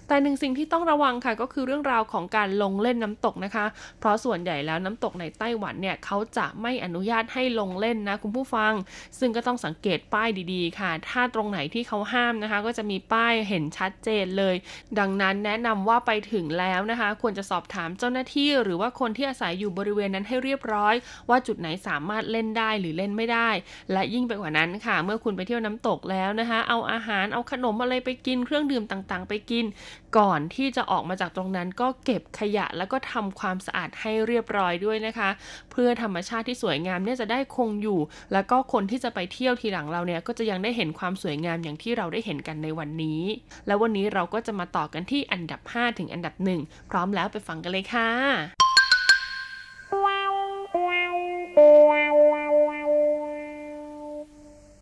แต่หนึ่งสิ่งที่ต้องระวังค่ะก็คือเรื่องราวของการลงเล่นน้ำตกนะคะ เพราะส่วนใหญ่แล้วน้ำตกในไต้หวันเนี่ยเขาจะไม่อนุญาตให้ลงเล่นนะคุณผู้ฟัง ซึ่งก็ต้องสังเกตป้ายดีๆ ค่ะ ถ้าตรงไหนที่เขาห้ามนะคะ ก็จะมีป้ายเห็นชัดเจนเลย ดังนั้นแนะนำว่าไปถึงแล้วนะคะ ควรจะสอบถามเจ้าหน้าที่หรือว่าคนที่อาศัยอยู่บริเวณนั้นให้เรียบร้อย ว่าจุดไหนสามารถเล่นได้หรือเล่นไม่ได้ และยิ่งไปกว่านั้นค่ะ เมื่อคุณไปเที่ยวน้ำตกแล้วนะคะ เอาอาหารเอาขนมอะไรไปกินเครื่องดื่มต่างๆ ไปกินก่อนที่จะออกมาจากตรงนั้นก็เก็บขยะแล้วก็ทำความสะอาดให้เรียบร้อยด้วยนะคะ เพื่อธรรมชาติที่สวยงามเนี่ยจะได้คงอยู่ แล้วก็คนที่จะไปเที่ยวทีหลังเราเนี่ยก็จะยังได้เห็นความสวยงามอย่างที่เราได้เห็นกันในวันนี้ แล้ววันนี้เราก็จะมาต่อกันที่อันดับ 5 ถึงอันดับ 1 พร้อมแล้วไปฟังกันเลยค่ะ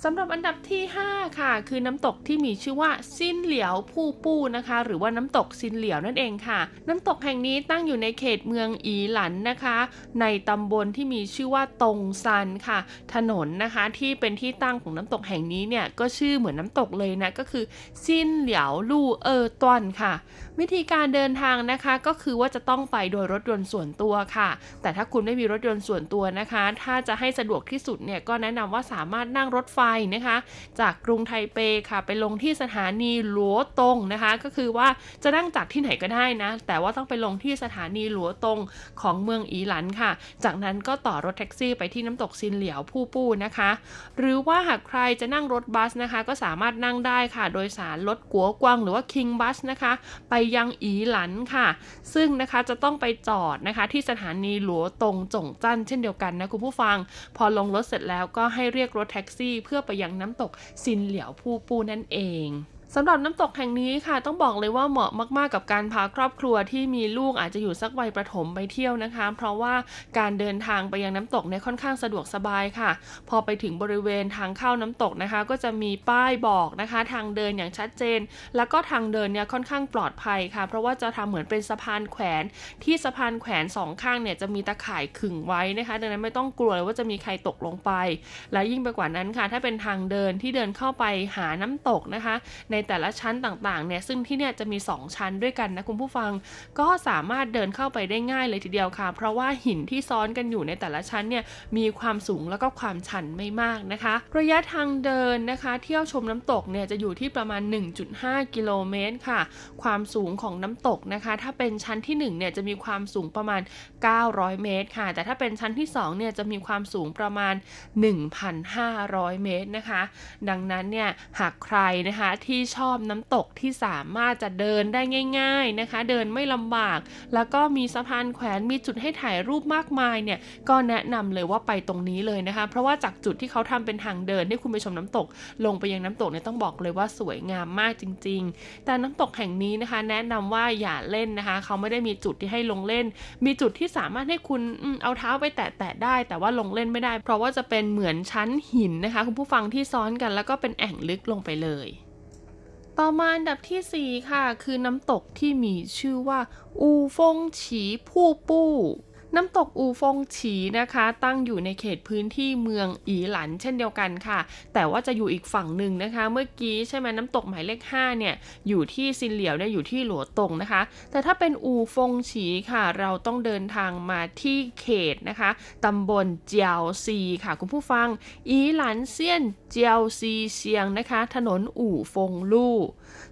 สำหรับอันดับที่ 5 ค่ะ คือน้ำตกที่มีชื่อว่าซินเหลียวผู้ปู้นะคะ หรือว่าน้ำตกซินเหลียวนั่นเองค่ะ น้ำตกแห่งนี้ตั้งอยู่ในเขตเมืองอีหลันนะคะ ในตำบลที่มีชื่อว่าตงซันค่ะ ถนนนะคะที่เป็นที่ตั้งของน้ำตกแห่งนี้เนี่ยก็ชื่อเหมือนน้ำตกเลยนะก็คือซินเหลียวลู่เออตวนค่ะ วิธีการเดินทางนะคะ ก็คือว่าจะต้องไปโดยรถยนต์ส่วนตัวค่ะ แต่ถ้าคุณไม่มีรถยนต์ส่วนตัวนะคะ ถ้าจะให้สะดวกที่สุดเนี่ยก็แนะนำว่าสามารถนั่งรถไฟนะคะ จากกรุงไทเปค่ะ ไปลงที่สถานีหลัวตงนะคะ ก็คือว่าจะนั่งจากที่ไหนก็ได้นะ แต่ว่าต้องไปลงที่สถานีหลัวตงของเมืองอีหลันค่ะ จากนั้นก็ต่อรถแท็กซี่ไปที่น้ำตกซินเหลียวผู้ปู้นะคะ หรือว่าหากใครจะนั่งรถบัสนะคะ ก็สามารถนั่งได้ค่ะ โดยสารรถกัวกวางหรือว่าคิงบัสนะคะ ไปยังอีหลันค่ะ ซึ่งนะคะจะต้องไปจอดนะคะ ที่สถานีหลัวตรงจงจั้นเช่นเดียวกันนะคุณผู้ฟัง พอลงรถเสร็จแล้วก็ให้เรียกรถแท็กซี่ เพื่อไปยังน้ำตกซินเหลียวผู้ปูนั่นเอง สำหรับน้ำตกแห่งนี้ค่ะ ต้องบอกเลยว่าเหมาะมากๆกับการพาครอบครัวที่มีลูกอาจจะอยู่สักวัยประถมไปเที่ยวนะคะ เพราะว่าการเดินทางไปยังน้ำตกเนี่ยค่อนข้างสะดวกสบายค่ะ พอไปถึงบริเวณทางเข้าน้ำตกนะคะ ก็จะมีป้ายบอกนะคะ ทางเดินอย่างชัดเจน แล้วก็ทางเดินเนี่ยค่อนข้างปลอดภัยค่ะ เพราะว่าจะทำเหมือนเป็นสะพานแขวนที่สะพานแขวนสองข้างเนี่ยจะมีตะข่ายขึงไว้นะคะ ดังนั้นไม่ต้องกลัวเลยว่าจะมีใครตกลงไป และยิ่งไปกว่านั้นค่ะ ถ้าเป็นทางเดินที่เดินเข้าไปหาน้ำตกนะคะ ในแต่ละชั้นต่างๆเนี่ยซึ่งที่เนี่ยจะมี 2 ชั้นด้วยกันนะคุณผู้ฟัง ก็สามารถเดินเข้าไปได้ง่ายเลยทีเดียวค่ะ เพราะว่าหินที่ซ้อนกันอยู่ในแต่ละชั้นเนี่ยมีความสูงแล้วก็ความชันไม่มากนะคะ ระยะทางเดินนะคะ เที่ยวชมน้ำตกเนี่ยจะอยู่ที่ประมาณ 1.5 กิโลเมตรค่ะ ความสูงของน้ำตกนะคะ ถ้าเป็นชั้นที่1เนี่ยจะมีความสูงประมาณ 900 เมตรค่ะ แต่ถ้าเป็นชั้นที่2เนี่ยจะมีความสูงประมาณ 1,500 เมตรนะคะ ดังนั้นเนี่ยหากใครนะคะที่ชอบน้ำตกที่สามารถจะเดินได้ง่าย ๆนะคะ เดินไม่ลำบาก แล้วก็มีสะพานแขวนมีจุดให้ถ่ายรูปมากมายเนี่ยก็แนะนำเลยว่าไปตรงนี้เลยนะคะ เพราะว่าจากจุดที่เขาทำเป็นทางเดินให้คุณไปชมน้ำตก ลงไปยังน้ำตกเนี่ยต้องบอกเลยว่าสวยงามมากจริง ๆ แต่น้ำตกแห่งนี้นะคะ แนะนำว่าอย่าเล่นนะคะ เขาไม่ได้มีจุดที่ให้ลงเล่น มีจุดที่สามารถให้คุณเอาเท้าไปแตะๆได้ แต่ว่าลงเล่นไม่ได้ เพราะว่าจะเป็นเหมือนชั้นหินนะคะ คุณผู้ฟังที่ซ้อนกันแล้วก็เป็นแอ่งลึกลงไปเลย ต่อมาอันดับที่ 4 ค่ะ คือน้ำตกที่มีชื่อว่า อูฟงฉีผู้ปู้ น้ำตกอูฟงฉีนะคะ ตั้งอยู่ในเขตพื้นที่เมืองอีหลัน เช่นเดียวกันค่ะ แต่ว่าจะอยู่อีกฝั่งหนึ่งนะคะ เมื่อกี้ใช่ไหมน้ำตกหมายเลข5เนี่ยอยู่ที่ซินเหลียวเนี่ยอยู่ที่หลัวตงนะคะ แต่ถ้าเป็นอูฟงฉีค่ะ เราต้องเดินทางมาที่เขตนะคะตำบลเจียวซีค่ะคุณผู้ฟัง อีหลันเซียนเจียวซีเชียงนะคะ ถนนอู่ฟงลู่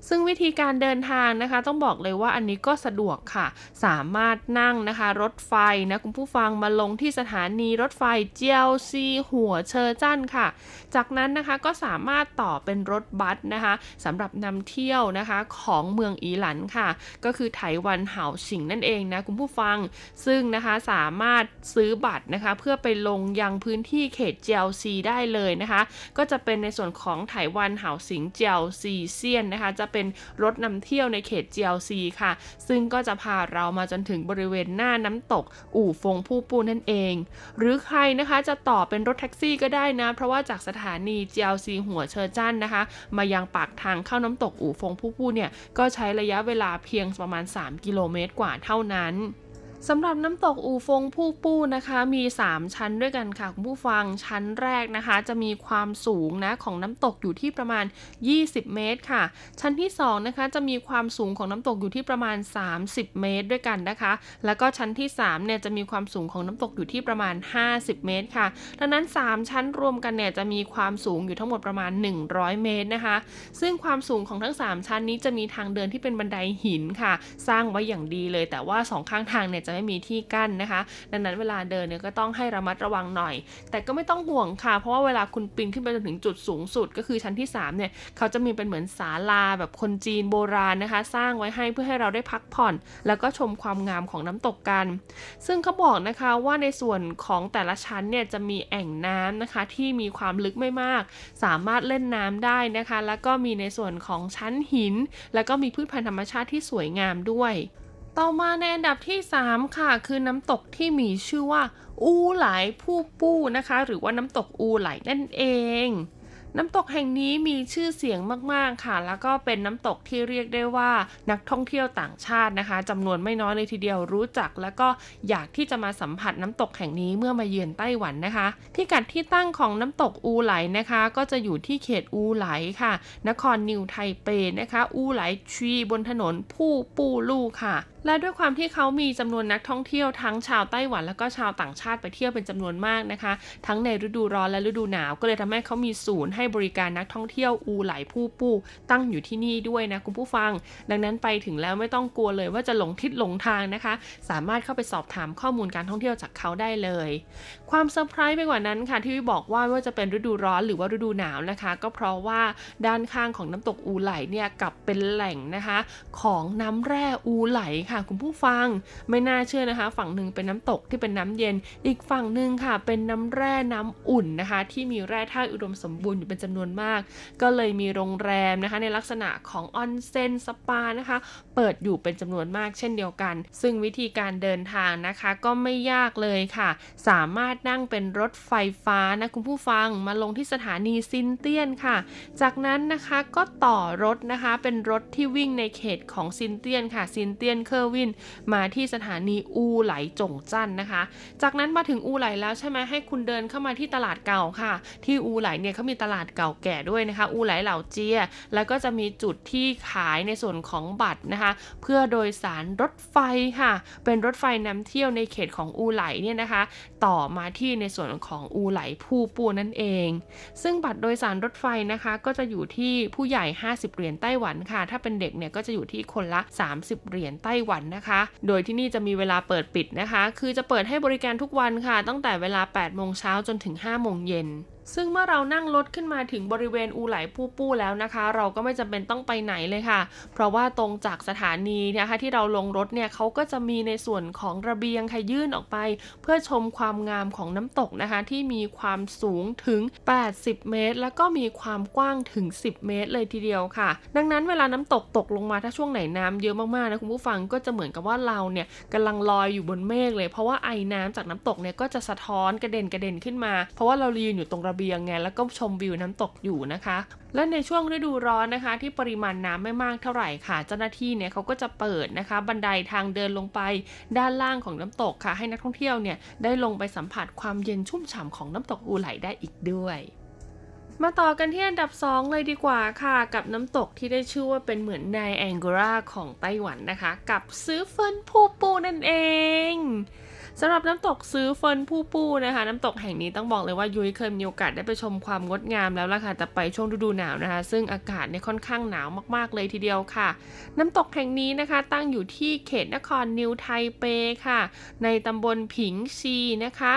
ซึ่งวิธีการเดินทางนะคะ ต้องบอกเลยว่าอันนี้ก็สะดวกค่ะ สามารถนั่งนะคะ รถไฟนะคุณผู้ฟังมาลงที่สถานีรถไฟเจียวซีหัวเชอร์จันค่ะ จากนั้นนะคะก็สามารถต่อเป็นรถบัสนะคะสำหรับนำเที่ยวนะคะของเมืองอีหลันค่ะ ก็คือไถวันเหาสิงนั่นเองนะคุณผู้ฟัง ซึ่งนะคะสามารถซื้อบัตรนะคะเพื่อไปลงยังพื้นที่เขตเจียวซีได้เลยนะคะ ก็จะเป็นในส่วนของไถวันเหาสิงเจียวซีเซียนนะคะ จะเป็นรถนำเที่ยวในเขตเจียวซีค่ะ ซึ่งก็จะพาเรามาจนถึงบริเวณหน้าน้ำตกอู่ฟงผู้ปูนั่นเอง หรือใครนะคะจะต่อเป็นรถแท็กซี่ก็ได้นะ เพราะว่าจากสถานีเจียวซีหัวเชอร์จันนะคะ มายังปากทางเข้าน้ำตกอู่ฟงผู้ปูเนี่ยก็ใช้ระยะเวลาเพียงประมาณ 3 กิโลเมตรกว่าเท่านั้น สำหรับน้ำตกอูฟงผู้ปู้นะคะมี 3 ชั้นด้วยกันค่ะคุณผู้ฟังชั้นแรกนะคะ จะมีความสูงนะของน้ำตกอยู่ที่ประมาณ 20 เมตรค่ะ ชั้นที่2นะคะจะมีความสูงของน้ำตกอยู่ที่ประมาณ 30 เมตรด้วยกันนะคะ แล้วก็ชั้นที่3เนี่ยจะมีความสูงของน้ำตกอยู่ที่ประมาณ 50 เมตรค่ะดังนั้น 3 ชั้นรวมกันเนี่ยจะมีความสูงอยู่ทั้งหมดประมาณ 100 เมตรนะคะ ซึ่งความสูงของทั้ง 3 ชั้นนี้จะมีทางเดินที่เป็นบันไดหินค่ะ สร้างไว้อย่างดีเลย แต่ว่า 2 ข้างทางเนี่ยจะไม่มีที่กั้นนะคะ ดังนั้นเวลาเดินเนี่ยก็ต้องให้ระมัดระวังหน่อย แต่ก็ไม่ต้องห่วงค่ะ เพราะว่าเวลาคุณปีนขึ้นไปจนถึงจุดสูงสุด ก็คือชั้นที่3เนี่ยเขาจะมีเป็นเหมือนศาลาแบบคนจีนโบราณนะคะ สร้างไว้ให้เพื่อให้เราได้พักผ่อน แล้วก็ชมความงามของน้ำตกกัน ซึ่งเขาบอกนะคะว่าในส่วนของแต่ละชั้นเนี่ยจะมีแอ่งน้ำนะคะ ที่มีความลึกไม่มาก สามารถเล่นน้ำได้นะคะ แล้วก็มีในส่วนของชั้นหิน แล้วก็มีพืชพันธุ์ธรรมชาติที่สวยงามด้วย ต่อมาในอันดับที่ 3 ค่ะ คือน้ำตกที่มีชื่อว่า อูไหลผู้ปู้นะคะ หรือว่าน้ำตกอูไหลนั่นเอง น้ำตกแห่งนี้มีชื่อเสียงมากๆค่ะ แล้วก็เป็นน้ำตกที่เรียกได้ว่านักท่องเที่ยวต่างชาตินะคะจำนวนไม่น้อยเลยทีเดียวรู้จัก แล้วก็อยากที่จะมาสัมผัสน้ำตกแห่งนี้เมื่อมาเยือนไต้หวันนะคะพิกัดที่ตั้งของน้ำตกอูไหลนะคะ ก็จะอยู่ที่เขตอูไหลค่ะ นครนิวไทเปนะคะ อูไหลชีบนถนนผู้ปู้ลู่ค่ะ และด้วยความที่เขามีจำนวนนักท่องเที่ยวทั้งชาวไต้หวันแล้วก็ชาวต่างชาติไปเที่ยวเป็นจำนวนมากนะคะ ทั้งในฤดูร้อนและฤดูหนาว ก็เลยทำให้เขามีศูนย์ให้บริการนักท่องเที่ยวอูไหลผู้ปู้ตั้งอยู่ที่นี่ด้วยนะคุณผู้ฟัง ดังนั้นไปถึงแล้วไม่ต้องกลัวเลยว่าจะหลงทิศหลงทางนะคะ สามารถเข้าไปสอบถามข้อมูลการท่องเที่ยวจากเขาได้เลย ความเซอร์ไพรส์ไปกว่านั้นค่ะ ที่บอกว่าว่าจะเป็นฤดูร้อนหรือว่าฤดูหนาวนะคะ ก็เพราะว่าด้านข้างของน้ำตกอูไหลเนี่ยกับเป็นแหล่งนะคะ ของน้ำแร่อูไหลค่ะคุณผู้ฟัง ไม่น่าเชื่อนะคะ ฝั่งหนึ่งเป็นน้ำตกที่เป็นน้ำเย็น อีกฝั่งหนึ่งค่ะ เป็นน้ำแร่น้ำอุ่นนะคะ ที่มีแร่ธาตุอุดมสมบูรณ์อยู่เป็นจำนวนมาก ก็เลยมีโรงแรมนะคะ ในลักษณะของออนเซ็นสปานะคะ เปิดอยู่เป็นจำนวนมากเช่นเดียวกัน ซึ่งวิธีการเดินทางนะคะ ก็ไม่ยากเลยค่ะ สามารถนั่งเป็นรถไฟฟ้านะคุณผู้ฟังมาลงที่สถานีซินเตียนค่ะ จากนั้นนะคะก็ต่อรถนะคะเป็นรถที่วิ่งในเขตของซินเตียนค่ะซินเตียนเคอร์วินมาที่สถานีอูไหลจงจั่นนะคะ จากนั้นมาถึงอูไหลแล้วใช่ไหมให้คุณเดินเข้ามาที่ตลาดเก่าค่ะ ที่อูไหลเนี่ยเขามีตลาดเก่าแก่ด้วยนะคะ อูไหลเหล่าเจีย แล้วก็จะมีจุดที่ขายในส่วนของบัตรนะคะ เพื่อโดยสารรถไฟค่ะ เป็นรถไฟนำเที่ยวในเขตของอูไหลเนี่ยนะคะ ต่อมาที่ในส่วนของอูไหลผู้ปูนั่นเอง ซึ่งบัตรโดยสารรถไฟนะคะ ก็จะอยู่ที่ผู้ใหญ่ 50 เหรียญไต้หวันค่ะ ถ้าเป็นเด็กเนี่ยก็จะอยู่ที่คนละ 30 เหรียญไต้หวันนะคะ โดยที่นี่จะมีเวลาเปิดปิดนะคะ คือจะเปิดให้บริการทุกวันค่ะ ตั้งแต่เวลา8โมงเช้าจนถึง5โมงเย็น ซึ่งเมื่อเรานั่งรถขึ้นมาถึงบริเวณอูไหลปู้ปู้แล้วนะคะ เราก็ไม่จำเป็นต้องไปไหนเลยค่ะ เพราะว่าตรงจากสถานีนะคะที่เราลงรถเนี่ยเขาก็จะมีในส่วนของระเบียงค่ะยื่นออกไป เพื่อชมความงามของน้ำตกนะคะ ที่มีความสูงถึง 80 เมตร แล้วก็มีความกว้างถึง 10 เมตร เลยทีเดียวค่ะ ดังนั้นเวลาน้ำตกตกลงมาถ้าช่วงไหนน้ำเยอะมากๆนะคุณผู้ฟังก็จะเหมือนกับว่าเราเนี่ยกำลังลอยอยู่บนเมฆเลย เพราะว่าไอ้น้ำจากน้ำตกเนี่ยก็จะสะท้อนกระเด็นกระเด็นขึ้นมา เพราะว่าเรายืนอยู่ตรงระเบียงไงแล้วก็ชมวิวน้ำตกอยู่นะคะ และในช่วงฤดูร้อนนะคะ ที่ปริมาณน้ำไม่มากเท่าไหร่ค่ะ เจ้าหน้าที่เนี่ยเขาก็จะเปิดนะคะ บันไดทางเดินลงไปด้านล่างของน้ำตกค่ะ ให้นักท่องเที่ยวเนี่ยได้ลงไปสัมผัสความเย็นชุ่มฉ่ำของน้ำตกอูไหลได้อีกด้วยมาต่อกันที่อันดับ 2 เลยดีกว่าค่ะ กับน้ำตกที่ได้ชื่อว่าเป็นเหมือนไนแองโกราของไต้หวันนะคะ กับซื้อเฟินผูปูนั่นเอง สำหรับน้ำตกซื้อเฟินผู้ปูนะคะ น้ำตกแห่งนี้ต้องบอกเลยว่ายุ้ยเคยมีโอกาสได้ไปชมความงดงามแล้วล่ะค่ะแต่ไปช่วงฤดูหนาวนะคะ ซึ่งอากาศเนี่ยค่อนข้างหนาวมากๆเลยทีเดียวค่ะ น้ำตกแห่งนี้นะคะตั้งอยู่ที่เขตนครนิวไทเปค่ะ ในตำบลผิงชีนะคะ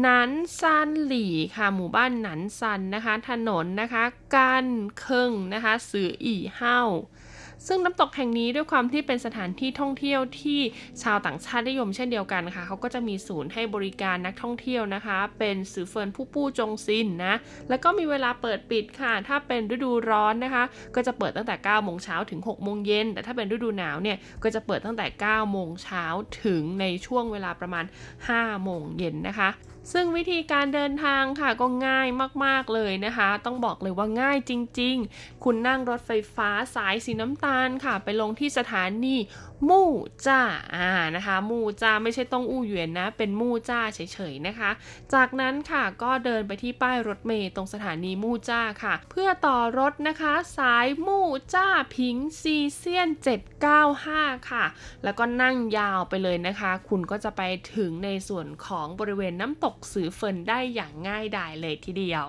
หนันซันหลี่ค่ะ หมู่บ้านหนันซันนะคะ ถนนนะคะ กันเคิงนะคะ สืออีเฮ้า ซึ่งน้ำตกแห่งนี้ด้วยความที่เป็นสถานที่ท่องเที่ยวที่ชาวต่างชาตินิยมเช่นเดียวกันค่ะเขาก็จะมีศูนย์ให้บริการนักท่องเที่ยวนะคะ เป็นสือเฟินผู้ปู้จงซินนะแล้วก็มีเวลาเปิดปิดค่ะ ถ้าเป็นฤดูร้อนนะคะ ก็จะเปิดตั้งแต่9โมงเช้าถึง6โมงเย็นแต่ถ้าเป็นฤดูหนาวเนี่ยก็จะเปิดตั้งแต่9โมงเช้าถึงในช่วงเวลาประมาณ5โมงเย็นนะคะ ซึ่งวิธีการเดินทางค่ะก็ง่ายมากๆเลยนะคะ ต้องบอกเลยว่าง่ายจริง ๆ คุณนั่งรถไฟฟ้าสายสีน้ำตาลค่ะ ไปลงที่สถานี มู่จ้าอ่านะคะมู่จ้าไม่ใช่ต้องอู้เหวียนนะ เป็นมู่จ้าเฉยๆนะคะ จากนั้นค่ะก็เดินไปที่ป้ายรถเมย์ตรงสถานีมู่จ้าค่ะ เพื่อต่อรถนะคะ สายมู่จ้าพิงซีเซียน 795 ค่ะ แล้วก็นั่งยาวไปเลยนะคะ คุณก็จะไปถึงในส่วนของบริเวณน้ำตกสือเฟินได้อย่างง่ายดายเลยทีเดียว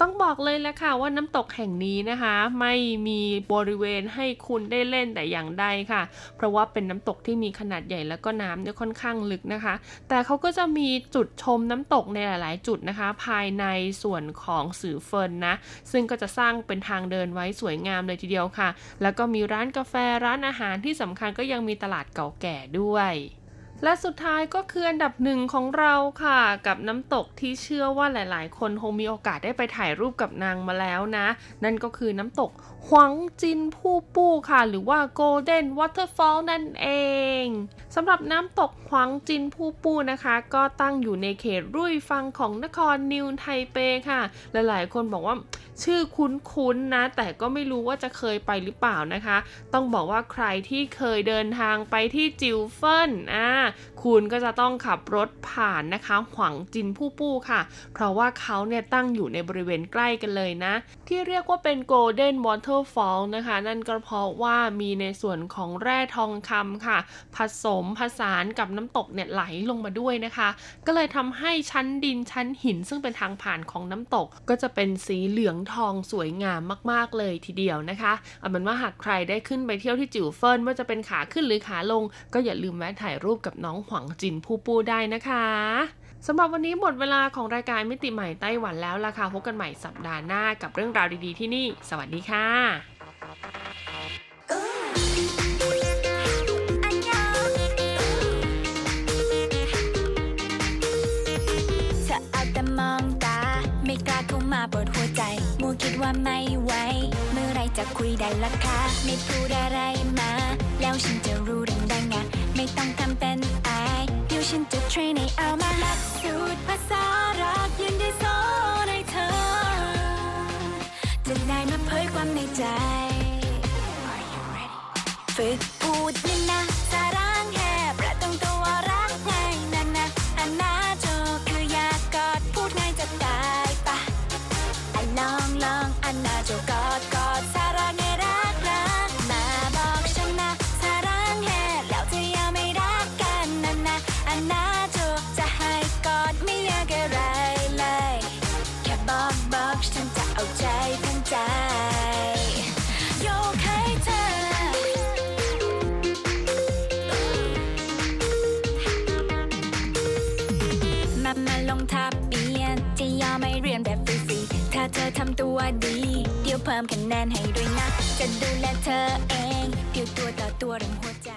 ต้องบอกเลยแหละค่ะว่าน้ำตกแห่งนี้นะคะ ไม่มีบริเวณให้คุณได้เล่นแต่อย่างใดค่ะ เพราะว่าเป็นน้ำตกที่มีขนาดใหญ่แล้วก็น้ำเนี่ยค่อนข้างลึกนะคะ แต่เขาก็จะมีจุดชมน้ำตกในหลาย ๆ จุดนะคะ ภายในส่วนของสื่อเฟินนะ ซึ่งก็จะสร้างเป็นทางเดินไว้สวยงามเลยทีเดียวค่ะ แล้วก็มีร้านกาแฟร้านอาหารที่สำคัญก็ยังมีตลาดเก่าแก่ด้วย และสุดท้ายก็คืออันดับหนึ่งของเราค่ะ กับน้ำตกที่เชื่อว่าหลาย ๆ คนคงมีโอกาสได้ไปถ่ายรูปกับนางมาแล้วนะ นั่นก็คือน้ำตกหวังจินผู้ปู้ค่ะ หรือว่า Golden Waterfall นั่นเองสำหรับน้ำตกหวังจินผู้ปู้นะคะ ก็ตั้งอยู่ในเขตรุ่ยฟังของนครนิวไทเปค่ะ หลายๆ คนบอกว่าชื่อคุ้นๆนะ แต่ก็ไม่รู้ว่าจะเคยไปหรือเปล่านะคะ ต้องบอกว่าใครที่เคยเดินทางไปที่จิวเฟินอ่า คุณก็จะต้องขับรถผ่านนะคะหวังจินผู้ปู้ค่ะ เพราะว่าเขาเนี่ยตั้งอยู่ในบริเวณใกล้กันเลยนะ ที่เรียกว่าเป็น Golden Waterfall นะคะ นั่นก็เพราะว่ามีในส่วนของแร่ทองคำค่ะ ผสมผสานกับน้ำตกเนี่ยไหลลงมาด้วยนะคะ ก็เลยทำให้ชั้นดินชั้นหิน ซึ่งเป็นทางผ่านของน้ำตก ก็จะเป็นสีเหลืองทองสวยงามมาก ๆ เลยทีเดียวนะคะเอาเป็นว่าหากใครได้ขึ้นไปเที่ยวที่จิ๋วเฟินว่าจะเป็นขาขึ้นหรือขาลง ก็อย่าลืมแวะถ่ายรูปกับน้องหวังจินผู้ปูได้นะคะสำหรับวันนี้หมดเวลาของรายการมิติใหม่ไต้หวันแล้วล่ะค่ะพบกันใหม่สัปดาห์หน้ากับเรื่องราวดีๆที่นี่ สวัสดีค่ะมองตา ไม่กล้าเข้ามาปวดหัวใจมัวคิดว่าไม่ไหว เมื่อไรจะคุยได้ล่ะคะ ไม่พูดอะไรมา แล้วฉันจะรู้ได้ ต้องทำเป็นอายเดี๋ยวฉันจะเทรนให้เอามาลักสูตรภาษารักยังได้สอนให้เธอ จะได้มาเผยความในใจ Are you ready ฝึกพูด ดี เดี๋ยวเพิ่มคะแนนให้ด้วยนะ จะดูแลเธอเอง เดี๋ยวตัวต่อตัวเรื่องหัวใจ